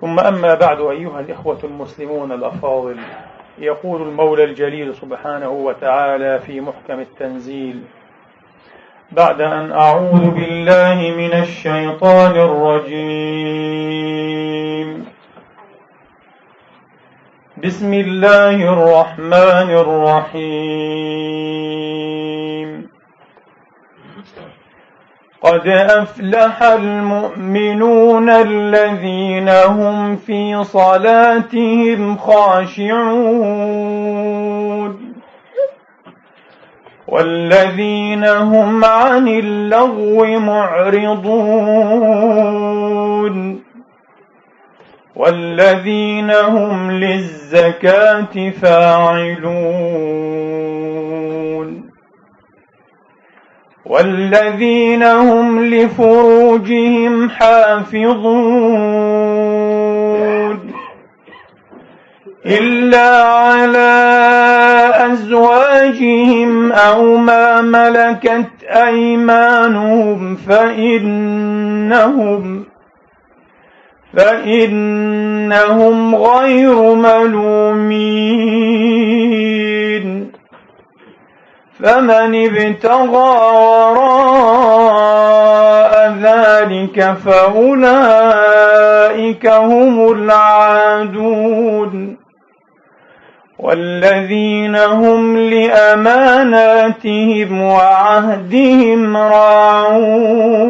ثم أما بعد أيها الإخوة المسلمون الأفاضل يقول المولى الجليل سبحانه وتعالى في محكم التنزيل بعد أن أعوذ بالله من الشيطان الرجيم. بسم الله الرحمن الرحيم. قد أفلح المؤمنون الذين هم في صلاتهم خاشعون. والذين هم عن اللغو معرضون. والذين هم للزكاة فاعلون. والذين هم لفروجهم حافظون. إلا على أزواجهم أو ما ملكت أيمانهم فإنهم فإنهم غير ملومين. فمن ابتغى وراء ذلك فأولئك هم العادون. والذين هم لأماناتهم وعهدهم راعون.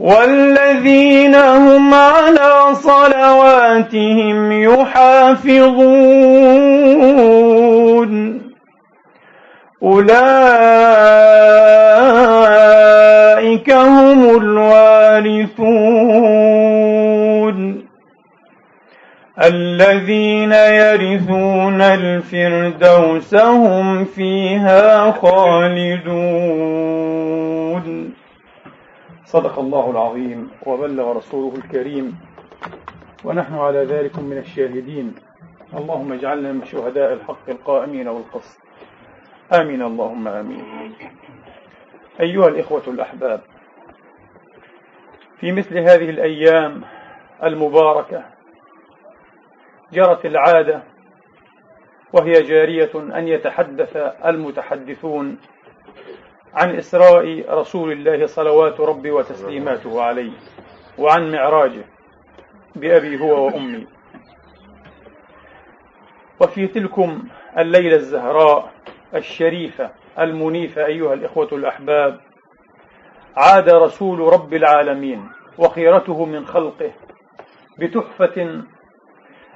والذين هم على صلواتهم يحافظون. أولئك هم الوارثون. الذين يرثون الفردوس هم فيها خالدون. صدق الله العظيم وبلغ رسوله الكريم ونحن على ذلك من الشاهدين. اللهم اجعلنا من شهداء الحق القائمين والقصد آمين. اللهم آمين. أيها الإخوة الأحباب في مثل هذه الأيام المباركة جرت العادة وهي جارية أن يتحدث المتحدثون عن إسراء رسول الله صلوات ربي وتسليماته عليه وعن معراجه بأبي هو وأمي. وفي تلكم الليلة الزهراء الشريفة المنيفة أيها الإخوة الأحباب عاد رسول رب العالمين وخيرته من خلقه بتحفة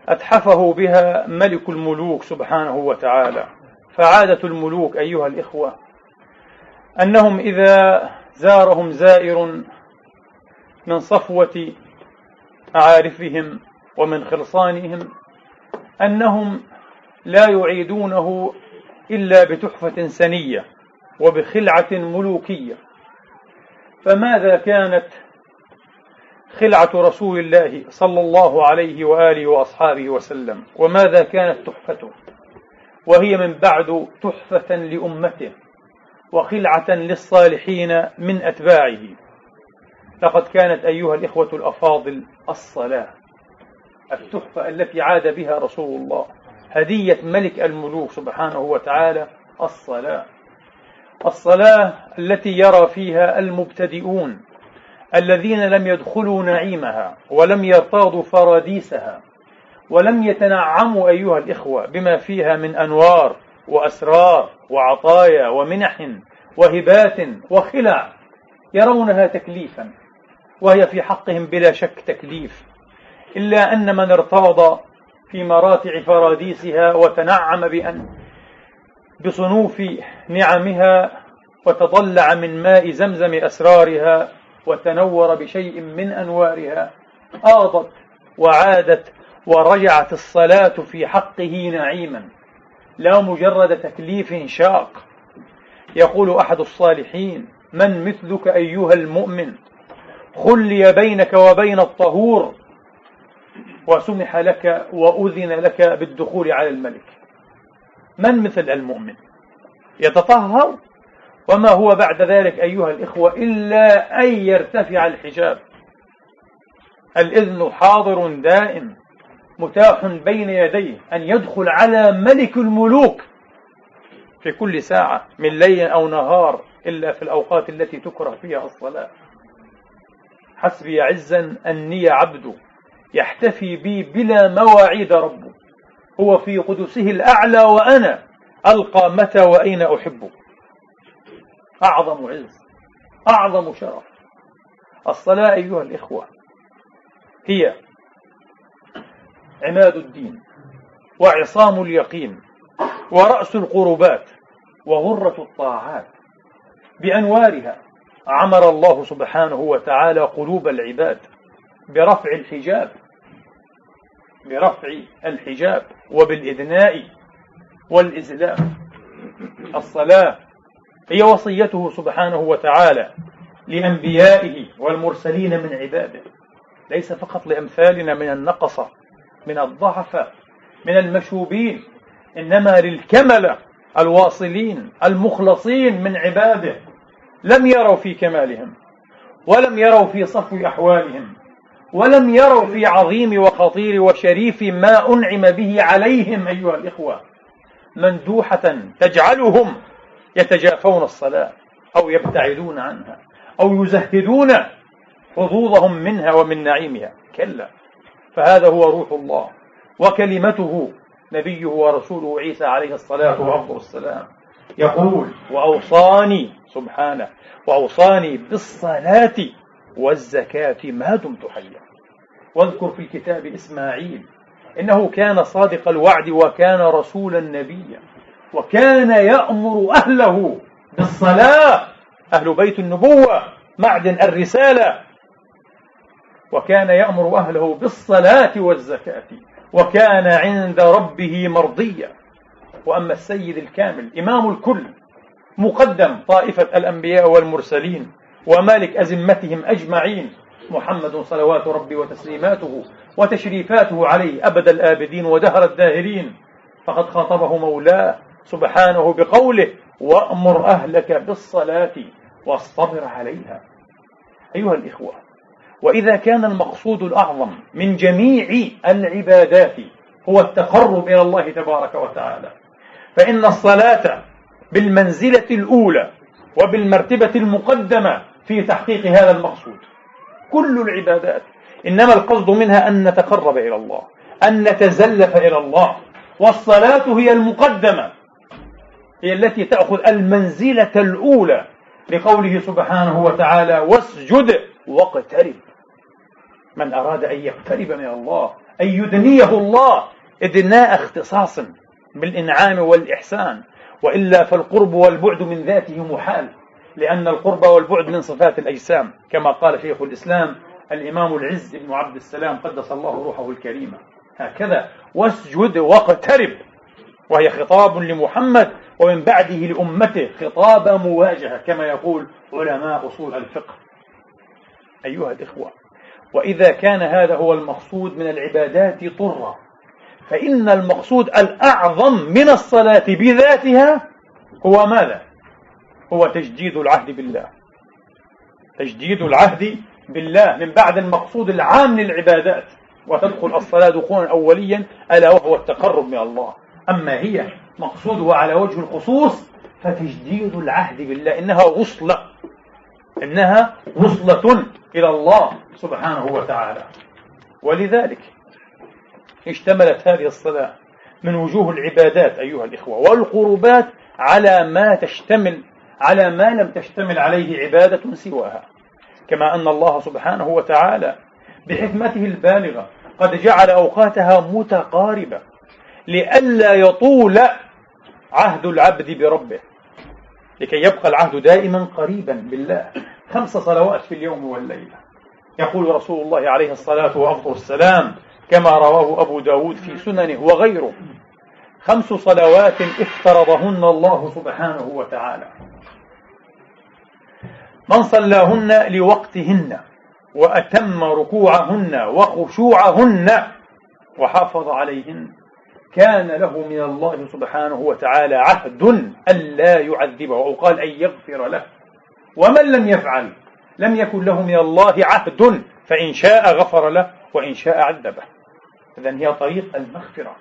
أتحفه بها ملك الملوك سبحانه وتعالى. فعادة الملوك أيها الإخوة أنهم إذا زارهم زائر من صفوة معارفهم ومن خلصانهم أنهم لا يعيدونه إلا بتحفة سنية وبخلعة ملوكية. فماذا كانت خلعة رسول الله صلى الله عليه وآله وأصحابه وسلم؟ وماذا كانت تحفته؟ وهي من بعد تحفة لأمته. وخلعة للصالحين من أتباعه. لقد كانت أيها الإخوة الأفاضل الصلاة التحفة التي عاد بها رسول الله هدية ملك الملوك سبحانه وتعالى الصلاة. الصلاة التي يرى فيها المبتدئون الذين لم يدخلوا نعيمها ولم يرتاضوا فراديسها ولم يتنعموا أيها الإخوة بما فيها من أنوار وأسرار وعطايا ومنح وهبات وخلع يرونها تكليفا وهي في حقهم بلا شك تكليف إلا أن من ارتاض في مراتع فراديسها وتنعم بأن بصنوف نعمها وتضلع من ماء زمزم أسرارها وتنور بشيء من أنوارها آضت وعادت ورجعت الصلاة في حقه نعيما. لا مجرد تكليف شاق. يقول أحد الصالحين من مثلك أيها المؤمن؟ خلي بينك وبين الطهور وسمح لك وأذن لك بالدخول على الملك. من مثل المؤمن؟ يتطهر؟ وما هو بعد ذلك أيها الإخوة؟ إلا أن يرتفع الحجاب. الإذن حاضر دائم. متاح بين يديه أن يدخل على ملك الملوك في كل ساعة من ليل أو نهار إلا في الأوقات التي تكره فيها الصلاة. حسبي عزا أني عبد يحتفي بي بلا مواعيد ربه هو في قدسه الأعلى وأنا ألقى متى وأين أحب أعظم عز أعظم شرف. الصلاة أيها الإخوة هي عماد الدين وعصام اليقين ورأس القربات وغرة الطاعات بأنوارها عمر الله سبحانه وتعالى قلوب العباد برفع الحجاب برفع الحجاب وبالإدناء والإزلام الصلاة هي وصيته سبحانه وتعالى لأنبيائه والمرسلين من عباده ليس فقط لأمثالنا من النقصة من الضعف من المشوبين إنما للكملة الواصلين المخلصين من عباده. لم يروا في كمالهم ولم يروا في صفو أحوالهم ولم يروا في عظيم وخطير وشريف ما أنعم به عليهم أيها الإخوة. مندوحة تجعلهم يتجافون الصلاة أو يبتعدون عنها أو يزهدون حظوظهم منها ومن نعيمها. كلا. فهذا هو روح الله وكلمته نبيه ورسوله عيسى عليه الصلاة وأفضل السلام. يقول وأوصاني سبحانه وأوصاني بالصلاة والزكاة ما دمت حيا. واذكر في الكتاب إسماعيل إنه كان صادق الوعد وكان رسولا نبيا وكان يأمر أهله بالصلاة. أهل بيت النبوة معدن الرسالة وكان يأمر أهله بالصلاة والزكاة وكان عند ربه مرضيا. وأما السيد الكامل إمام الكل مقدم طائفة الأنبياء والمرسلين ومالك أزمتهم أجمعين محمد صلوات ربي وتسليماته وتشريفاته عليه أبد الآبدين ودهر الداهرين. فقد خاطبه مولاه سبحانه بقوله وأمر أهلك بالصلاة واصطبر عليها. أيها الإخوة وإذا كان المقصود الأعظم من جميع العبادات هو التقرب إلى الله تبارك وتعالى. فإن الصلاة بالمنزلة الأولى وبالمرتبة المقدمة في تحقيق هذا المقصود. كل العبادات إنما القصد منها أن نتقرب إلى الله أن نتزلف إلى الله. والصلاة هي المقدمة هي التي تأخذ المنزلة الأولى لقوله سبحانه وتعالى واسجد واقترب. من أراد أن يقترب من الله أن يدنيه الله. إدناء اختصاص بالإنعام والإحسان. وإلا فالقرب والبعد من ذاته محال لأن القرب والبعد من صفات الأجسام. كما قال شيخ الإسلام الإمام العز بن عبد السلام قدس الله روحه الكريمة. هكذا واسجد واقترب. وهي خطاب لمحمد ومن بعده لأمته. خطاب مواجهة كما يقول علماء أصول الفقه. أيها الإخوة وإذا كان هذا هو المقصود من العبادات طرا. فإن المقصود الأعظم من الصلاة بذاتها هو ماذا؟ هو تجديد العهد بالله. تجديد العهد بالله من بعد المقصود العام للعبادات. وتدخل الصلاة دخولا أوليا ألا وهو التقرب من الله. أما هي مقصودها على وجه الخصوص فتجديد العهد بالله. إنها وصلة إنها وصلة إلى الله سبحانه وتعالى. ولذلك اشتملت هذه الصلاة من وجوه العبادات أيها الإخوة والقربات على ما تشتمل على ما لم تشتمل عليه عبادة سواها. كما أن الله سبحانه وتعالى بحكمته البالغة قد جعل أوقاتها متقاربة لئلا يطول عهد العبد بربه. لكي يبقى العهد دائما قريبا بالله. خمس صلوات في اليوم والليلة. يقول رسول الله عليه الصلاة وأفضل السلام كما رواه أبو داود في سننه وغيره. خمس صلوات افترضهن الله سبحانه وتعالى. من صلاهن لوقتهن وأتم ركوعهن وخشوعهن وحافظ عليهن. كان له من الله سبحانه وتعالى عهد ألا يعذبه أو قال أن يغفر له. ومن لم يفعل؟ لم يكن له من الله عهد فإن شاء غفر له وإن شاء عذبه. إذا هي طريق المغفرة.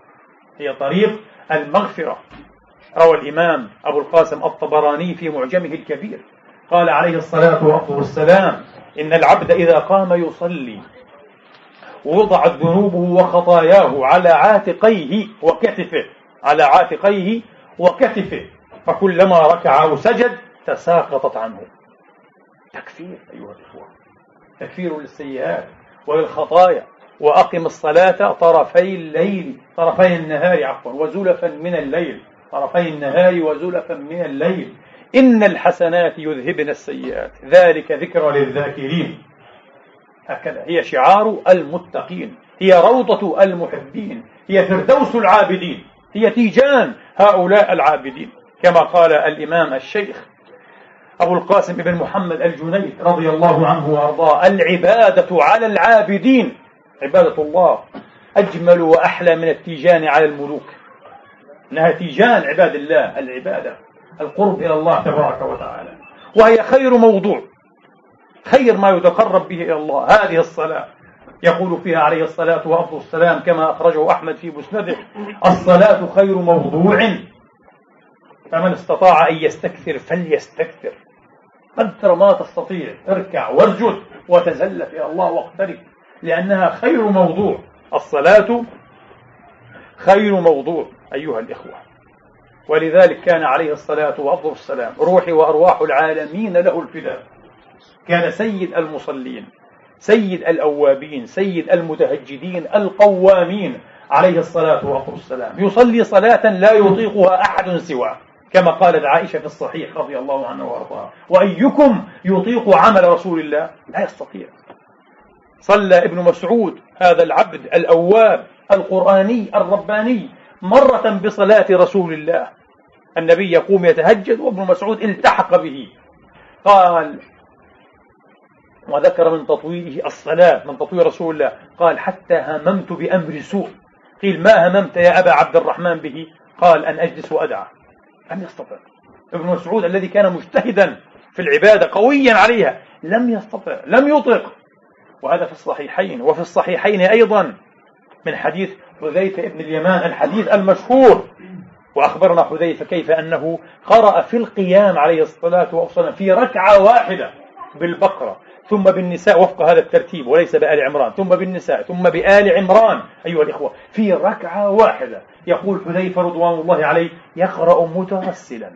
هي طريق المغفرة. روى الإمام أبو القاسم الطبراني في معجمه الكبير. قال عليه الصلاة والسلام إن العبد إذا قام يصلي وضعت ذنوبه وخطاياه على عاتقيه وكتفه على عاتقيه وكتفه. فكلما ركع أو سجد تساقطت عنه. تكفير أيها الإخوة. تكفير للسيئات وللخطايا. وأقم الصلاة طرفي الليل طرفي النهار عفوا وزلفا من الليل. طرفي النهار وزلفا من الليل. إن الحسنات يذهبن السيئات. ذلك ذكرى للذاكرين. هكذا. هي شعار المتقين هي روضة المحبين هي فردوس العابدين هي تيجان هؤلاء العابدين. كما قال الإمام الشيخ أبو القاسم بن محمد الجنيد رضي الله عنه وأرضاه العبادة على العابدين عبادة الله أجمل وأحلى من التيجان على الملوك. إنها تيجان عباد الله العبادة القرب إلى الله تبارك وتعالى وهي خير موضوع. خير ما يتقرب به إلى الله. هذه الصلاة. يقول فيها عليه الصلاة وأفضل السلام كما أخرجه أحمد في مسنده. الصلاة خير موضوع. فمن استطاع أن يستكثر فليستكثر. قدر ما تستطيع اركع وارجل وتزلف إلى الله واقترب لأنها خير موضوع. الصلاة خير موضوع أيها الإخوة. ولذلك كان عليه الصلاة وأفضل السلام روحي وأرواح العالمين له الفداء. كان سيد المصلين سيد الأوابين سيد المتهجدين القوامين عليه الصلاة والسلام. يصلي صلاة لا يطيقها أحد سواه كما قالت عائشة في الصحيح رضي الله عنها وأرضاها. وأيكم يطيق عمل رسول الله؟ لا يستطيع. صلى ابن مسعود هذا العبد الأواب القرآني الرباني مرة بصلاة رسول الله. النبي يقوم يتهجد وابن مسعود التحق به. قال وذكر من تطويله الصلاة من تطوير رسول الله. قال حتى هممت بأمر سوء قيل ما هممت يا أبا عبد الرحمن به؟ قال أن أجلس وأدعى. لم يستطع. ابن مسعود الذي كان مجتهدا في العبادة قويا عليها لم يستطع لم يطلق وهذا في الصحيحين وفي الصحيحين أيضا من حديث حذيفة بن اليمان الحديث المشهور. وأخبرنا حذيفة كيف أنه قرأ في القيام عليه الصلاة والسلام في ركعة واحدة بالبقرة. ثم بالنساء وفق هذا الترتيب وليس بآل عمران ثم بالنساء ثم بآل عمران أيها الإخوة في ركعة واحدة يقول حذيفة رضوان الله عليه يقرأ مترسلا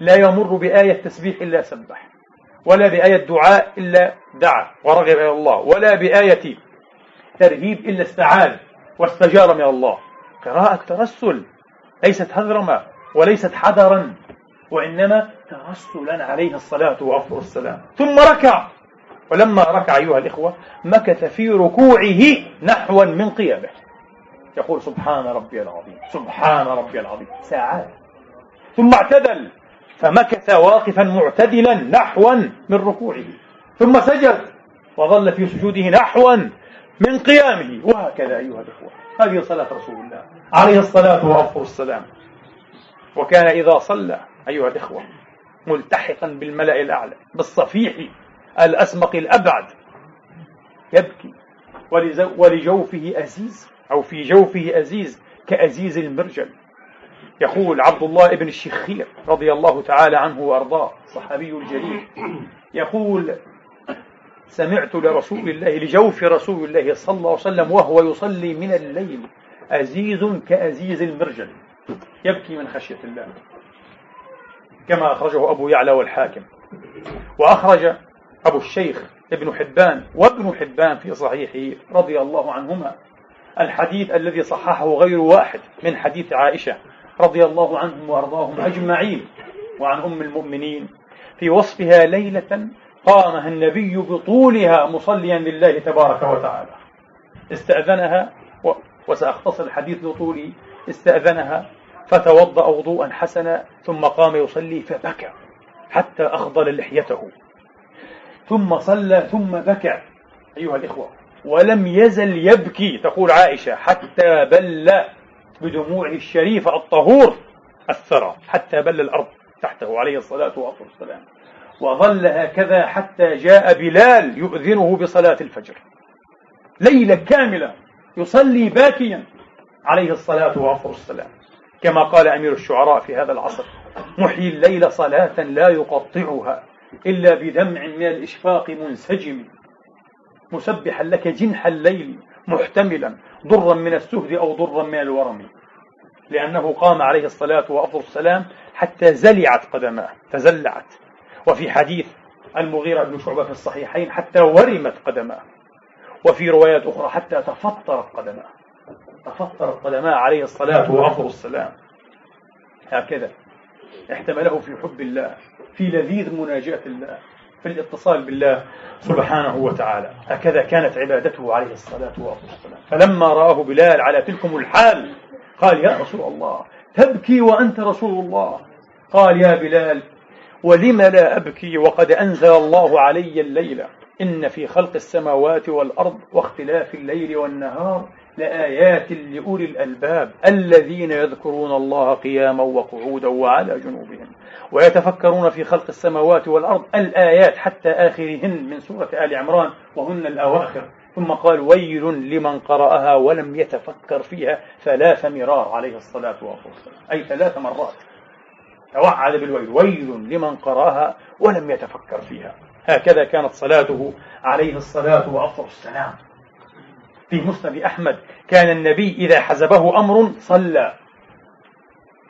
لا يمر بآية تسبيح إلا سبح ولا بآية دعاء إلا دعا ورغب إلى الله ولا بآية ترهيب إلا استعاذ واستجار من الله. قراءة ترسل ليست هذرمة وليست حذرا. وإنما ترسلا عليه الصلاة وأفضل السلام. ثم ركع. ولما ركع أيها الإخوة مكث في ركوعه نحوا من قيامه. يقول سبحان ربي العظيم سبحان ربي العظيم. ساعات. ثم اعتدل. فمكث واقفا معتدلا نحوا من ركوعه. ثم سجد. وظل في سجوده نحوا من قيامه. وهكذا أيها الإخوة. هذه صلاة رسول الله عليه الصلاة وأفضل السلام. وكان إذا صلى أيها الإخوة ملتحقا بالملأ الأعلى بالصفيح الأسمق الأبعد. يبكي ولجوفه أزيز أو في جوفه أزيز كأزيز المرجل. يقول عبد الله بن الشخير رضي الله تعالى عنه وأرضاه صحابي الجليل. يقول سمعت لرسول الله لجوف رسول الله صلى الله عليه وسلم وهو يصلي من الليل أزيز كأزيز المرجل. يبكي من خشية الله. كما أخرجه أبو يعلى والحاكم. وأخرج أبو الشيخ ابن حبان وابن حبان في صحيحه رضي الله عنهما الحديث الذي صححه غير واحد من حديث عائشة رضي الله عنهم وأرضاهم أجمعين وعن أم المؤمنين. في وصفها ليلة قامها النبي بطولها مصليا لله تبارك وتعالى. استأذنها. وسأختصر الحديث لطوله استأذنها فتوضأ وضوءا حسنا ثم قام يصلي فبكى حتى أخضل لحيته. ثم صلى ثم بكى. أيها الإخوة ولم يزل يبكي تقول عائشة حتى بل بدموعه الشريفة الطهور الثرى حتى بل الأرض تحته عليه الصلاة والسلام. وظل هكذا حتى جاء بلال يؤذنه بصلاة الفجر. ليلة كاملة يصلي باكيا عليه الصلاة والسلام. كما قال أمير الشعراء في هذا العصر محيي الليل صلاة لا يقطعها إلا بدمع من الإشفاق منسجم. مسبحا لك جنح الليل محتملا ضرا من السهد أو ضرا من الورم. لأنه قام عليه الصلاة والسلام حتى زلعت قدماه تزلعت. وفي حديث المغيرة بن شعبة في الصحيحين حتى ورمت قدماه. وفي روايات أخرى حتى تفطرت قدماه. تفطرت قدماه عليه الصلاة والسلام هكذا احتمله في حب الله في لذيذ مناجاة الله في الاتصال بالله سبحانه وتعالى. هكذا كانت عبادته عليه الصلاة والسلام فلما رآه بلال على تلكم الحال قال يا رسول الله تبكي وأنت رسول الله. قال يا بلال ولم لا أبكي وقد أنزل الله علي الليلة إن في خلق السماوات والأرض واختلاف الليل والنهار لآيات لأولي الألباب الذين يذكرون الله قياما وقعودا وعلى جنوبهم ويتفكرون في خلق السماوات والأرض الآيات حتى آخرهن من سورة آل عمران وهن الأواخر. ثم قال ويل لمن قرأها ولم يتفكر فيها ثلاث مرار عليه الصلاة والسلام. أي ثلاث مرات. توعد بالويل. ويل لمن قرأها ولم يتفكر فيها. هكذا كانت صلاته عليه الصلاة وأفضل السلام في مسند أحمد كان النبي إذا حزبه أمر صلى.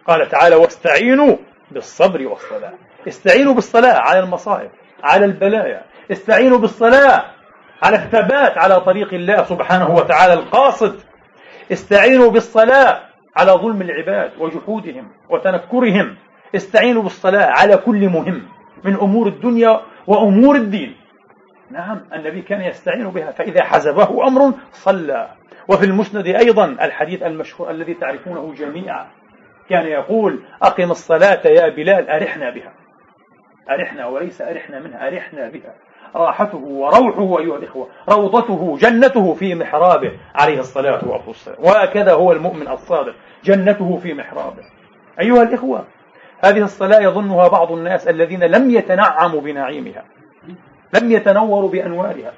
قال تعالى واستعينوا بالصبر والصلاة. استعينوا بالصلاة على المصائب على البلايا. استعينوا بالصلاة على الثبات على طريق الله سبحانه وتعالى القاصد. استعينوا بالصلاة على ظلم العباد وجحودهم وتنكرهم. استعينوا بالصلاة على كل مهم من أمور الدنيا وأمور الدين. نعم النبي كان يستعين بها فإذا حزبه أمر صلى. وفي المسند أيضا الحديث المشهور الذي تعرفونه جميعا كان يقول أقم الصلاة يا بلال أرحنا بها. أرحنا وليس أرحنا منها أرحنا بها. راحته وروحه أيها الإخوة روضته جنته في محرابه عليه الصلاة والسلام. وهكذا هو المؤمن الصادق جنته في محرابه. أيها الإخوة هذه الصلاة يظنها بعض الناس الذين لم يتنعموا بنعيمها. لم يتنوروا بأنوارها.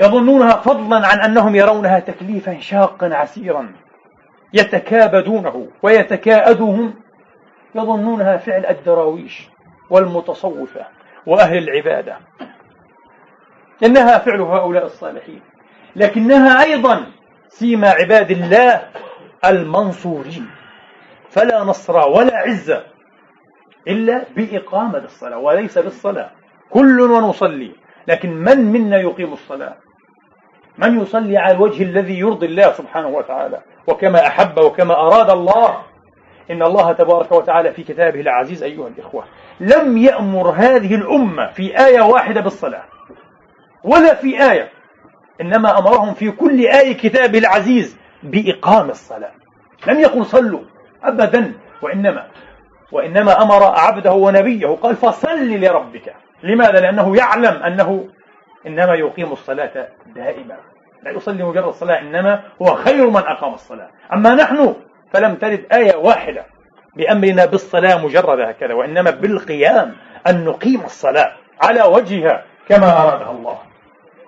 يظنونها فضلا عن أنهم يرونها تكليفا شاقا عسيرا. يتكابدونه ويتكاءدهم. يظنونها فعل الدراويش والمتصوفة وأهل العبادة. إنها فعل هؤلاء الصالحين. لكنها أيضا سيما عباد الله المنصورين. فلا نصر ولا عزة إلا بإقامة الصلاة وليس بالصلاة. كل ونصلي لكن من منا يقيم الصلاة؟ من يصلي على الوجه الذي يرضي الله سبحانه وتعالى؟ وكما أحب وكما أراد الله. إن الله تبارك وتعالى في كتابه العزيز أيها الإخوة لم يأمر هذه الأمة في آية واحدة بالصلاة ولا في آية إنما أمرهم في كل آية كتابه العزيز بإقام الصلاة. لم يقل صلوا أبدا وإنما وإنما أمر عبده ونبيه قال فصل لربك. لماذا؟ لأنه يعلم أنه إنما يقيم الصلاة دائما. لا يصلي مجرد الصلاة إنما هو خير من أقام الصلاة. أما نحن فلم ترد آية واحدة بأمرنا بالصلاة مجرد هكذا وإنما بالقيام أن نقيم الصلاة على وجهها كما أرادها الله.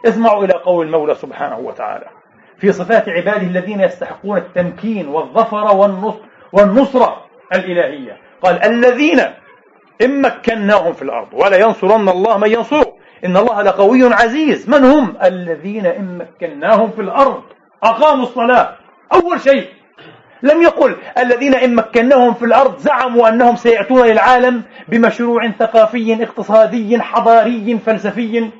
اسمعوا إلى قول المولى سبحانه وتعالى في صفات عباده الذين يستحقون التمكين والظفر والنصرة الإلهية. قال الذين إن مكناهم في الأرض ولا ينصرن الله من ينصره. إن الله لقوي عزيز. من هم؟ الذين إن مكناهم في الأرض. أقاموا الصلاة. أول شيء لم يقل الذين إن مكناهم في الأرض زعموا أنهم سيأتون للعالم بمشروع ثقافي اقتصادي حضاري فلسفي.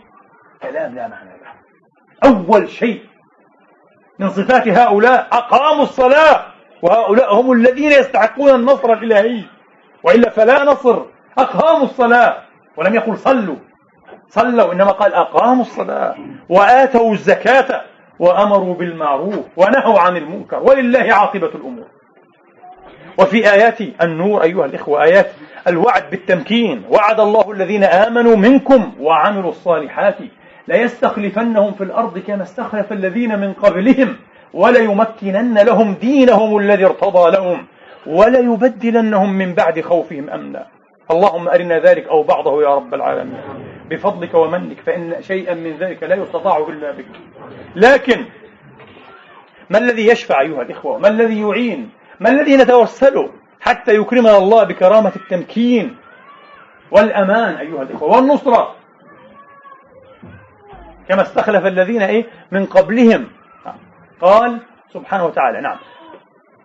كلام لا معنى له. أول شيء من صفات هؤلاء أقاموا الصلاة. وهؤلاء هم الذين يستحقون النصر الإلهي. وإلا فلا نصر. أقاموا الصلاة. ولم يقل صلوا. صلوا إنما قال أقاموا الصلاة وآتوا الزكاة وأمروا بالمعروف ونهوا عن المنكر. ولله عاقبة الأمور. وفي آيات النور أيها الإخوة آيات الوعد بالتمكين. وعد الله الذين آمنوا منكم وعملوا الصالحات. ليستخلفنهم في الأرض كما استخلف الذين من قبلهم. وليمكنن لهم دينهم الذي ارتضى لهم. وليبدلنهم من بعد خوفهم أمنا. اللهم أرنا ذلك أو بعضه يا رب العالمين. بفضلك ومنك فإن شيئا من ذلك لا يستطاع إلا بك. لكن ما الذي يشفع أيها الإخوة؟ ما الذي يعين؟ ما الذي نتوسله حتى يكرمنا الله بكرامة التمكين والأمان أيها الإخوة والنصرة؟ كما استخلف الذين إيه؟ من قبلهم. قال سبحانه وتعالى نعم.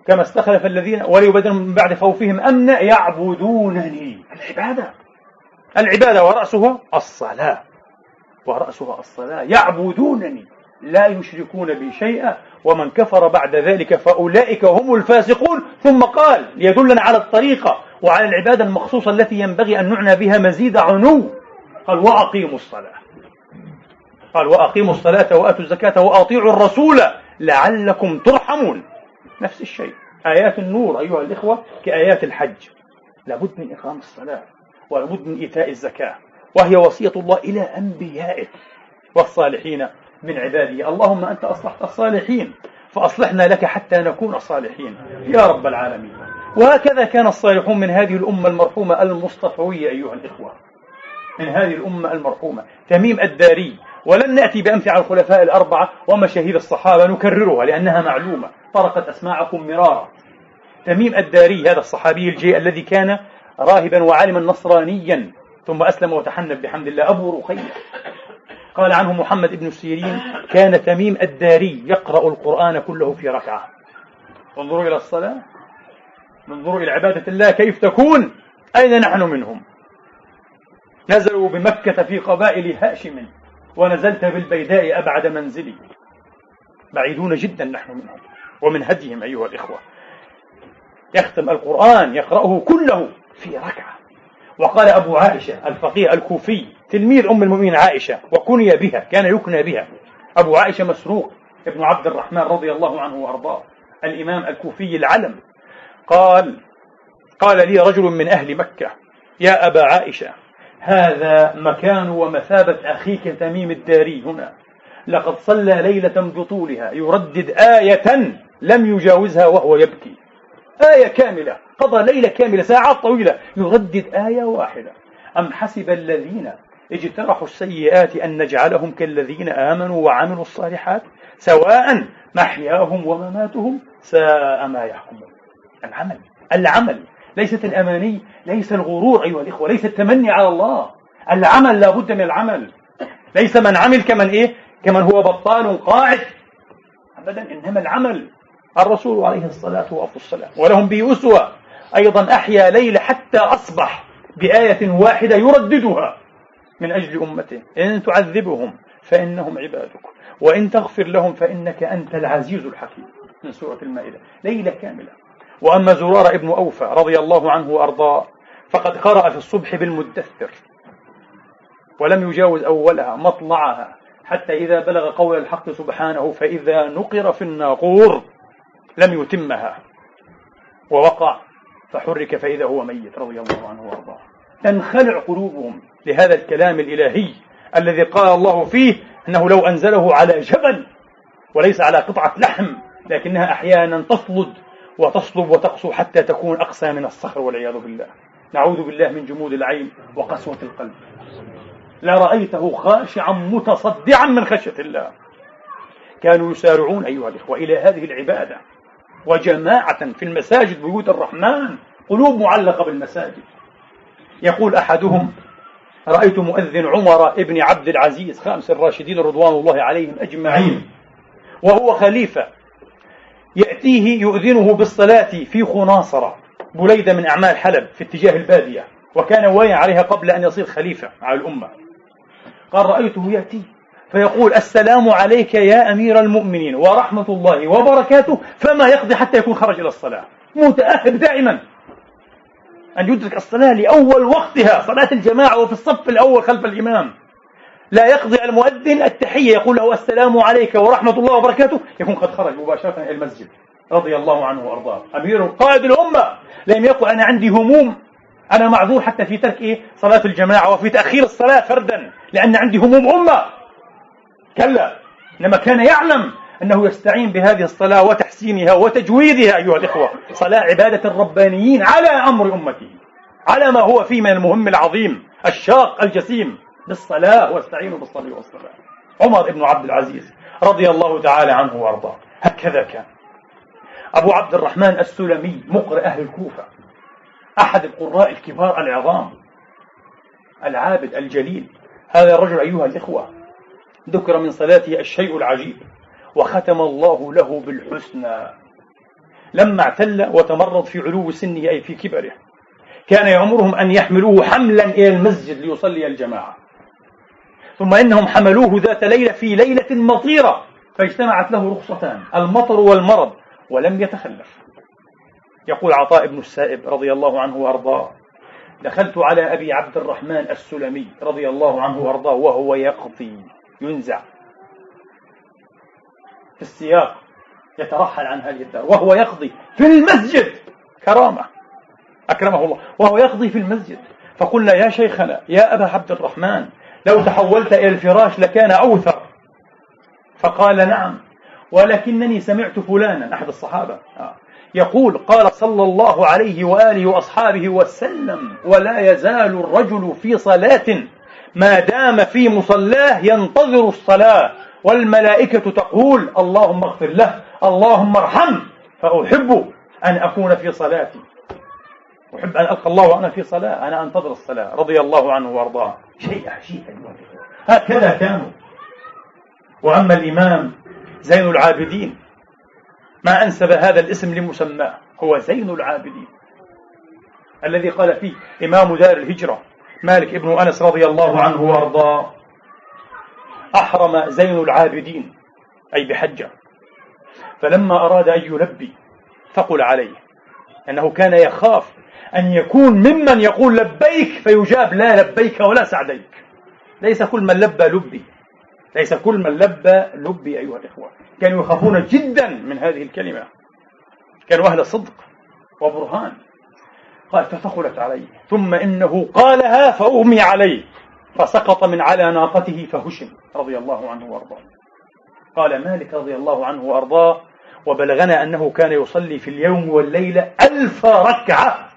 كما استخلف الذين وليبدل من بعد خوفهم أمنا يعبدونني. العبادة. العبادة ورأسها الصلاة. ورأسها الصلاة. يعبدونني. لا يشركون بي شيئا. ومن كفر بعد ذلك فأولئك هم الفاسقون. ثم قال ليدلنا على الطريقة وعلى العبادة المخصوصة التي ينبغي أن نعنى بها مزيد عنو. قال وأقيموا الصلاة. قال وأقيموا الصلاة وآتوا الزكاة وأطيعوا الرسول لعلكم ترحمون. نفس الشيء. آيات النور أيها الإخوة كآيات الحج. لابد من إقام الصلاة ولابد من إيتاء الزكاة وهي وصية الله إلى أنبيائه والصالحين من عباده. اللهم أنت أصلحت الصالحين فأصلحنا لك حتى نكون صالحين. يا رب العالمين. وهكذا كان الصالحون من هذه الأمة المرحومة المصطفوية أيها الإخوة. من هذه الأمة المرحومة. تميم الداري. ولن نأتي بأمثلة الخلفاء الأربعة ومشاهير الصحابة نكررها لأنها معلومة. طرقت أسماعكم مرارا. تميم الداري هذا الصحابي الجي الذي كان راهبا وعالما نصرانيا ثم أسلم وتحنف بحمد الله. أبو رقية قال عنه محمد بن سيرين كان تميم الداري يقرأ القرآن كله في ركعة. انظروا إلى الصلاة. انظروا إلى عبادة الله كيف تكون؟ أين نحن منهم؟ نزلوا بمكة في قبائل هاشم ونزلت بالبيداء أبعد منزلي. بعيدون جدا نحن منهم. ومن هديهم أيها الإخوة. يختم القرآن يقرأه كله في ركعة. وقال أبو عائشة الفقيه الكوفي تلميذ أم المؤمنين عائشة وكني بها كان يكنى بها. أبو عائشة مسروق ابن عبد الرحمن رضي الله عنه وأرضاه الإمام الكوفي العلم. قال قال لي رجل من أهل مكة يا أبا عائشة هذا مكان ومثابة أخيك تميم الداري هنا. لقد صلى ليلة بطولها يردد آية لم يجاوزها وهو يبكي. آية كاملة قضى ليلة كاملة ساعات طويلة. يردد آية واحدة. أم حسب الذين اجترحوا السيئات أن نجعلهم كالذين آمنوا وعملوا الصالحات سواء محياهم ومماتهم؟ ساء ما يحكمون. العمل العمل ليست الأماني ليس الغرور أيها الإخوة ليس التمني على الله. العمل لا بد من العمل. ليس من عمل كمن إيه؟ كمن هو بطال قاعد. أبدا إنما العمل. الرسول عليه الصلاة والسلام. ولهم به أسوة أيضا أحيا ليلة حتى أصبح بآية واحدة يرددها من أجل أمته إن تعذبهم فإنهم عبادك. وإن تغفر لهم فإنك أنت العزيز الحكيم. من سورة المائدة. ليلة كاملة. وأما زرار ابن أوفى رضي الله عنه وأرضاه فقد قرأ في الصبح بالمدثر. ولم يجاوز أولها مطلعها. حتى إذا بلغ قول الحق سبحانه فإذا نقر في الناقور لم يتمها ووقع فحرك فإذا هو ميت رضي الله عنه وأرضاه. تنخلع قلوبهم لهذا الكلام الإلهي الذي قال الله فيه أنه لو أنزله على جبل وليس على قطعة لحم لكنها أحيانا تصلد وتصلب وتقسو حتى تكون أقسى من الصخر والعياذ بالله. نعوذ بالله من جمود العين وقسوة القلب. لرأيته خاشعا متصدعا من خشية الله. كانوا يسارعون أيها الإخوة إلى هذه العبادة. وجماعة في المساجد بيوت الرحمن قلوب معلقة بالمساجد. يقول أحدهم رأيت مؤذن عمر ابن عبد العزيز خامس الراشدين رضوان الله عليهم أجمعين وهو خليفة يأتيه يؤذنه بالصلاة في خناصرة بليدة من أعمال حلب في اتجاه البادية وكان واعي عليها قبل أن يصير خليفة على الأمة. قال رأيته يأتي فيقول السلام عليك يا أمير المؤمنين ورحمة الله وبركاته فما يقضي حتى يكون خرج إلى الصلاة. متأهب دائما. أن يدرك الصلاة لأول وقتها صلاة الجماعة وفي الصف الأول خلف الإمام. لا يقضي المؤذن التحية يقول له السلام عليك ورحمة الله وبركاته يكون قد خرج مباشرة إلى المسجد رضي الله عنه وأرضاه. أمير قائد الأمة. لم يقل أنا عندي هموم. أنا معذور حتى في ترك إيه؟ صلاة الجماعة وفي تأخير الصلاة فردا لأن عندي هموم أمة. كلا إنما كان يعلم أنه يستعين بهذه الصلاة وتحسينها وتجويدها أيها الإخوة. صلاة عبادة الربانيين على أمر أمته على ما هو فيه من المهم العظيم الشاق الجسيم بالصلاة واستعينوا بالصلاة والصلاة. عمر بن عبد العزيز رضي الله تعالى عنه وأرضاه. هكذا كان. أبو عبد الرحمن السلمي مقرئ أهل الكوفة أحد القراء الكبار العظام العابد الجليل. هذا الرجل أيها الإخوة ذكر من صلاته الشيء العجيب وختم الله له بالحسنى. لما اعتل وتمرض في علو سنه أي في كبره كان يأمرهم أن يحملوه حملا إلى المسجد ليصلي الجماعة. ثم إنهم حملوه ذات ليلة في ليلة مطيرة فاجتمعت له رخصتان المطر والمرض ولم يتخلف. يقول عطاء بن السائب رضي الله عنه وأرضاه دخلت على أبي عبد الرحمن السلمي رضي الله عنه وأرضاه وهو يقضي. ينزع في السياق يترحل عن هذه الدار وهو يقضي في المسجد. كرامة. أكرمه الله. وهو يقضي في المسجد. فقلنا يا شيخنا يا أبا عبد الرحمن لو تحولت إلى الفراش لكان أوثر. فقال نعم. ولكنني سمعت فلانا أحد الصحابة. آه. يقول قال صلى الله عليه وآله وأصحابه وسلم ولا يزال الرجل في صلاة ما دام في مصلاه ينتظر الصلاة والملائكة تقول اللهم اغفر له اللهم ارحمه فأحب أن أكون في صلاتي. أحب أن ألقى الله وأنا في صلاة أنا أنتظر الصلاة رضي الله عنه وأرضاه. شيء عجيب هكذا كانوا. وأما الإمام زين العابدين ما أنسب هذا الاسم لمسماه هو زين العابدين. الذي قال فيه إمام دار الهجرة. مالك ابن أنس رضي الله عنه وأرضاه. أحرم زين العابدين أي بحجة. فلما أراد أن يلبي ثقل عليه. أنه كان يخاف أن يكون ممن يقول لبيك فيجاب لا لبيك ولا سعديك. ليس كل من لبى لبي. ليس كل من لبى لبي أيها الإخوة. كانوا يخافون جدا من هذه الكلمة. كانوا أهل صدق وبرهان. قال فثقلت عليه ثم إنه قالها فأغمي عليه. فسقط من على ناقته فهشم رضي الله عنه وأرضاه. قال مالك رضي الله عنه وأرضاه وبلغنا أنه كان يصلي في اليوم والليله ألف ركعة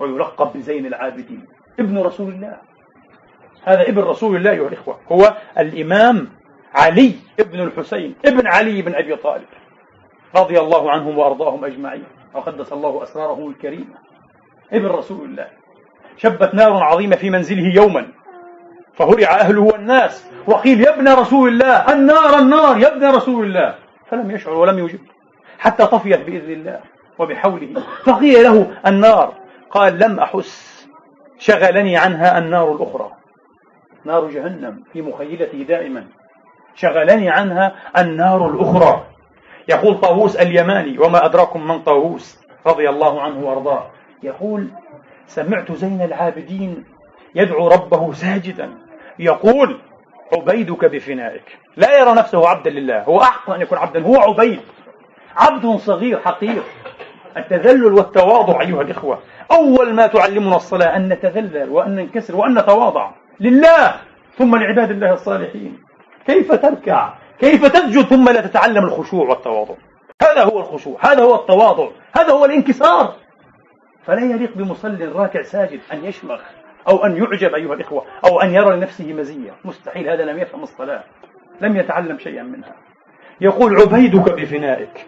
ويلقب بزين العابدين. ابن رسول الله. هذا ابن رسول الله أيها الإخوة. هو الإمام علي ابن الحسين. ابن علي بن أبي طالب. رضي الله عنهم وأرضاهم أجمعين. وقدس الله أسراره الكريمة ابن رسول الله. شبت نار عظيمة في منزله يوما. فهرع أهله والناس. وقيل يا ابن رسول الله النار النار يا ابن رسول الله. فلم يشعر ولم يجب. حتى طفيت بإذن الله وبحوله. فقيل له النار. قال لم أحس. شغلني عنها النار الأخرى. نار جهنم في مخيلتي دائما. شغلني عنها النار الأخرى. يقول طاووس اليماني وما أدراكم من طاووس رضي الله عنه وأرضاه. يقول سمعت زين العابدين يدعو ربه ساجدا. يقول عبيدك بفنائك. لا يرى نفسه عبدا لله. هو أحق أن يكون عبدا. هو عبيد. عبد صغير حقير. التذلل والتواضع أيها الإخوة. أول ما تعلمنا الصلاة أن نتذلل وأن ننكسر وأن نتواضع لله ثم لعباد الله الصالحين. كيف تركع؟ كيف تسجد ثم لا تتعلم الخشوع والتواضع؟ هذا هو الخشوع هذا هو التواضع هذا هو الانكسار. فلا يليق بمصل راكع ساجد أن يشمخ أو أن يعجب أيها الإخوة أو أن يرى لنفسه مزية. مستحيل هذا لم يفهم الصلاة لم يتعلم شيئا منها. يقول عبيدك بفنائك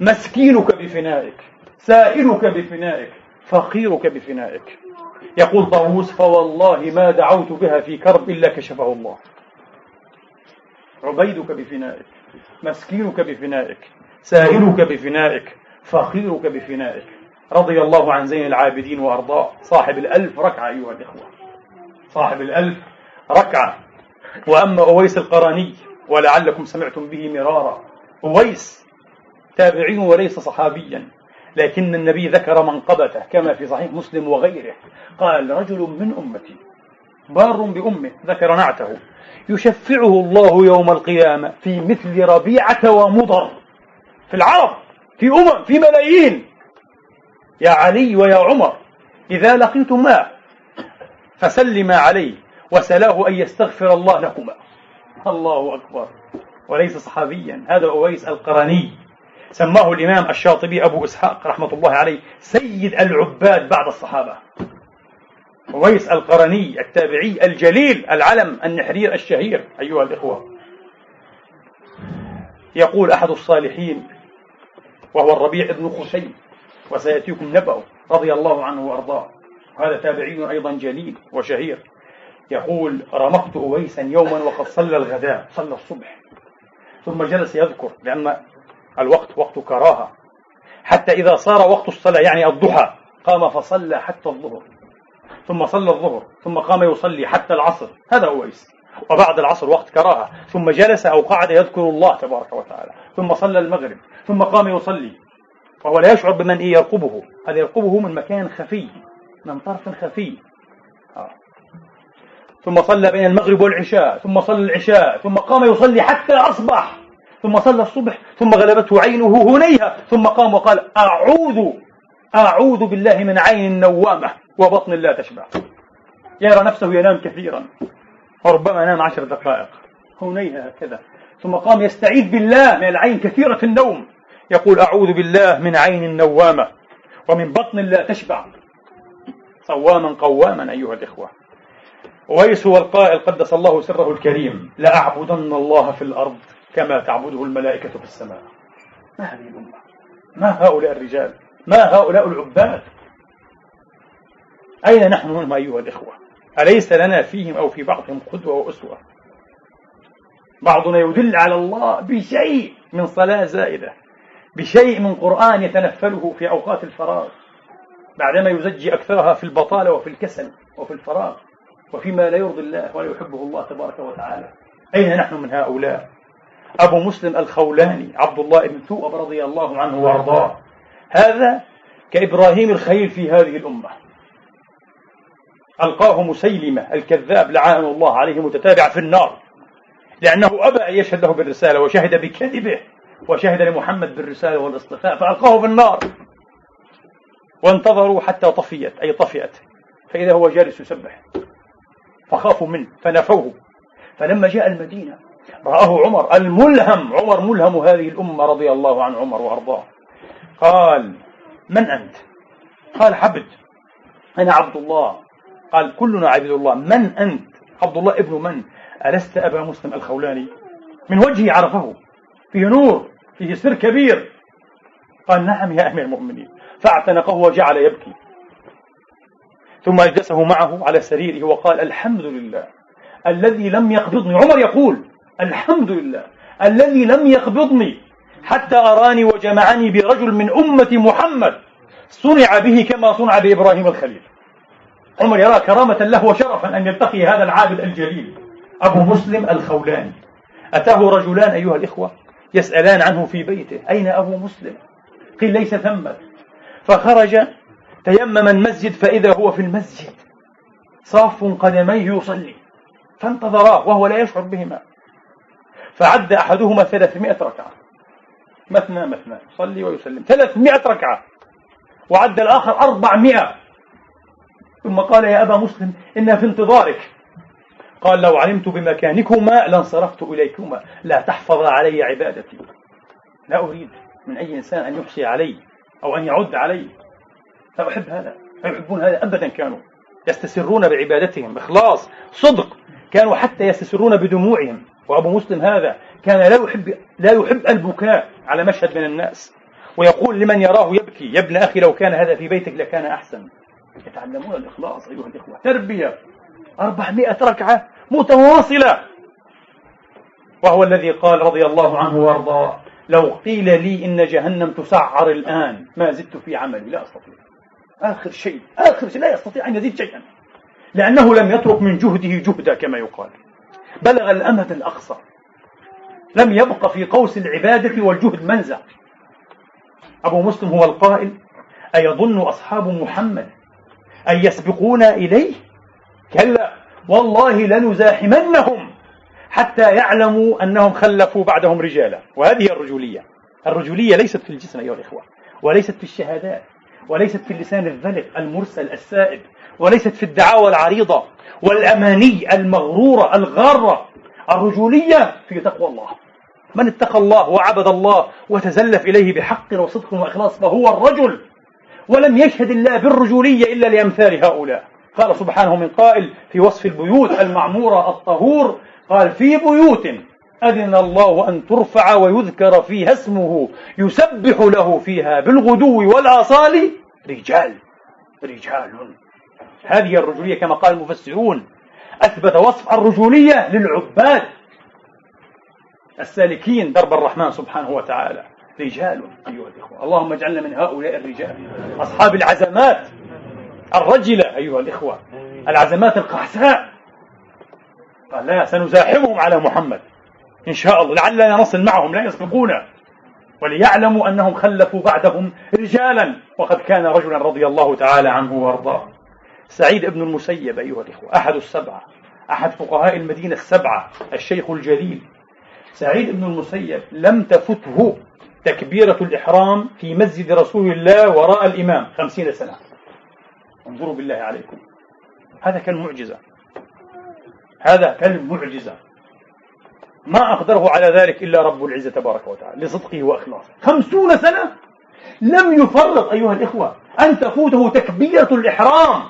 مسكينك بفنائك سائلك بفنائك فقيرك بفنائك. يقول طاووس فوالله ما دعوت بها في كرب إلا كشفه الله. عبيدك بفنائك مسكينك بفنائك سائلك بفنائك فقيرك بفنائك. رضي الله عن زين العابدين وأرضاه. صاحب الألف ركعة أيها الإخوة. صاحب الألف ركعة. وأما أويس القراني ولعلكم سمعتم به مرارا. أويس تابعي وليس صحابيا لكن النبي ذكر منقبته كما في صحيح مسلم وغيره. قال رجل من أمتي بار بأمه ذكر نعته. يشفعه الله يوم القيامة في مثل ربيعة ومضر. في العرب في أمم في ملايين. يا علي ويا عمر إذا لقيتما فسلما عليه وسلاه أن يستغفر الله لكما. الله أكبر. وليس صحابيا هذا أويس القرني. سماه الإمام الشاطبي أبو إسحاق رحمة الله عليه سيد العباد بعد الصحابة. أويس القرني التابعي الجليل العلم النحرير الشهير أيها الإخوة. يقول أحد الصالحين وهو الربيع بن خشيم وسيأتيكم نبأه رضي الله عنه وأرضاه. هذا تابعي أيضا جليل وشهير. يقول رمقت أويسا يوما وقد صلى الغداء صلى الصبح. ثم جلس يذكر لأن الوقت وقت كراهة. حتى إذا صار وقت الصلاة يعني الضحى قام فصلى حتى الظهر. ثم صلى الظهر ثم قام يصلي حتى العصر. هذا أويس وبعد العصر وقت كراهة ثم جلس أو قعد يذكر الله تبارك وتعالى ثم صلى المغرب ثم قام يصلي. وهو لا يشعر بمن يرقبه. هذا يرقبه من مكان خفي من طرف خفي. آه. ثم صلى بين المغرب والعشاء ثم صلى العشاء ثم قام يصلي حتى أصبح. ثم صلى الصبح ثم غلبته عينه هنيها ثم قام وقال أعوذ أعوذ بالله من عين النوامة. وبطن لا تشبع. يرى نفسه ينام كثيرا. وربما نام عشر دقائق. هنيها هكذا. ثم قام يستعيذ بالله من العين كثيرة النوم. يقول أعوذ بالله من عين النوامة ومن بطن لا تشبع. صواما قواما أيها الإخوة. ويس هو القائل قدس الله سره الكريم. لأعبدن الله في الأرض كما تعبده الملائكة في السماء. ما هذه الأمة؟ ما هؤلاء الرجال؟ ما هؤلاء العباد؟ أين نحن منهم أيها الإخوة؟ أليس لنا فيهم أو في بعضهم قدوة وأسوة؟ بعضنا يدل على الله بشيء من صلاة زائدة بشيء من قرآن يتنفله في أوقات الفراغ بعدما يزجي أكثرها في البطالة وفي الكسل وفي الفراغ وفيما لا يرضي الله ولا يحبه الله تبارك وتعالى. أين نحن من هؤلاء؟ أبو مسلم الخولاني عبد الله بن ثوب رضي الله عنه وأرضاه. هذا كإبراهيم الخليل في هذه الأمة. ألقاه مسيلمة الكذاب لعان الله عليه متتابع في النار. لأنه أبى أن يشهد له بالرسالة وشهد بكذبه وشهد لمحمد بالرسالة والاصطفاء فألقاه في النار. وانتظروا حتى طفيت أي طفئت. فإذا هو جالس يسبح. فخافوا منه فنفوه. فلما جاء المدينة رآه عمر الملهم عمر ملهم هذه الأمة رضي الله عن عمر وأرضاه. قال من أنت؟ قال عبد. أنا عبد الله. قال كلنا عبد الله. من أنت؟ عبد الله ابن من؟ ألست أبا مسلم الخولاني؟ من وجهه عرفه. فيه نور فيه سر كبير. قال نعم يا أمير المؤمنين. فاعتنقه وجعل يبكي. ثم أجلسه معه على سريره وقال الحمد لله. الذي لم يقبضني. عمر يقول الحمد لله. الذي لم يقبضني. حتى أراني وجمعني برجل من أمة محمد. صنع به كما صنع بإبراهيم الخليل. عمر يرى كرامة له وشرفا أن يلتقي هذا العابد الجليل أبو مسلم الخولاني. أتاه رجلان أيها الإخوة يسألان عنه في بيته أين أبو مسلم؟ قيل ليس ثمة. فخرج تيمم المسجد فإذا هو في المسجد. صاف قدميه يصلي فانتظراه وهو لا يشعر بهما. فعد أحدهما ثلاثمائة ركعة. مثنى مثنى. صلي ويسلم. ثلاثمائة ركعة. وعد الآخر أربعمائة. ثم قال يا أبا مسلم إنا في انتظارك. قال لو علمت بمكانكما لانصرفت إليكما. لا تحفظ علي عبادتي. لا أريد من أي إنسان أن يحصي علي أو أن يعد علي. لا أحب هذا. لا يحبون هذا أبدا كانوا يستسرون بعبادتهم. إخلاص صدق. كانوا حتى يستسرون بدموعهم. وأبو مسلم هذا كان لا يحب لا يحب البكاء على مشهد من الناس. ويقول لمن يراه يبكي يا ابن أخي لو كان هذا في بيتك لكان أحسن. يتعلمون الإخلاص أيها الإخوة. تربية. أربعمائة ركعة متواصلة. وهو الذي قال رضي الله عنه وأرضاه لو قيل لي إن جهنم تسعر الآن ما زدت في عملي لا أستطيع. آخر شيء آخر شيء لا يستطيع أن يزيد شيئا. لأنه لم يترك من جهده جهدا كما يقال. بلغ الأمد الأقصى. لم يبق في قوس العبادة والجهد منزع. أبو مسلم هو القائل أيظن أصحاب محمد أن يسبقونا إليه؟ كلا والله لنزاحمنهم حتى يعلموا أنهم خلفوا بعدهم رجالا. وهذه الرجولية. الرجولية ليست في الجسم أيها الإخوة وليست في الشهادات وليست في اللسان الذلق المرسل السائد وليست في الدعاوى العريضة والأماني المغرورة الغارة. الرجولية في تقوى الله. من اتقى الله وعبد الله وتزلف إليه بحق وصدق وإخلاص فهو الرجل. ولم يشهد الله بالرجولية إلا لأمثال هؤلاء. قال سبحانه من قائل في وصف البيوت المعمورة الطهور قال في بيوت أذن الله أن ترفع ويذكر فيها اسمه يسبح له فيها بالغدو والآصال رجال رجال. هذه الرجولية كما قال المفسرون أثبت وصف الرجولية للعباد السالكين درب الرحمن سبحانه وتعالى. رجال أيها الإخوة. اللهم اجعلنا من هؤلاء الرجال. أصحاب العزمات الرجلة أيها الإخوة. العزمات القحساء قال لا سنزاحمهم على محمد. إن شاء الله. لعلنا نصل معهم لا يسبقونا. وليعلموا أنهم خلفوا بعدهم رجالا. وقد كان رجلا رضي الله تعالى عنه وأرضاه. سعيد بن المسيب أيها الإخوة. أحد السبعة. أحد فقهاء المدينة السبعة. الشيخ الجليل. سعيد بن المسيب لم تفته. تكبيرة الإحرام في مسجد رسول الله وراء الإمام خمسين سنة. انظروا بالله عليكم. هذا كان معجزة هذا كان معجزة ما أقدره على ذلك إلا رب العزة تبارك وتعالى لصدقه وإخلاصه. خمسون سنة لم يفرط أيها الإخوة أن تفوته تكبيرة الإحرام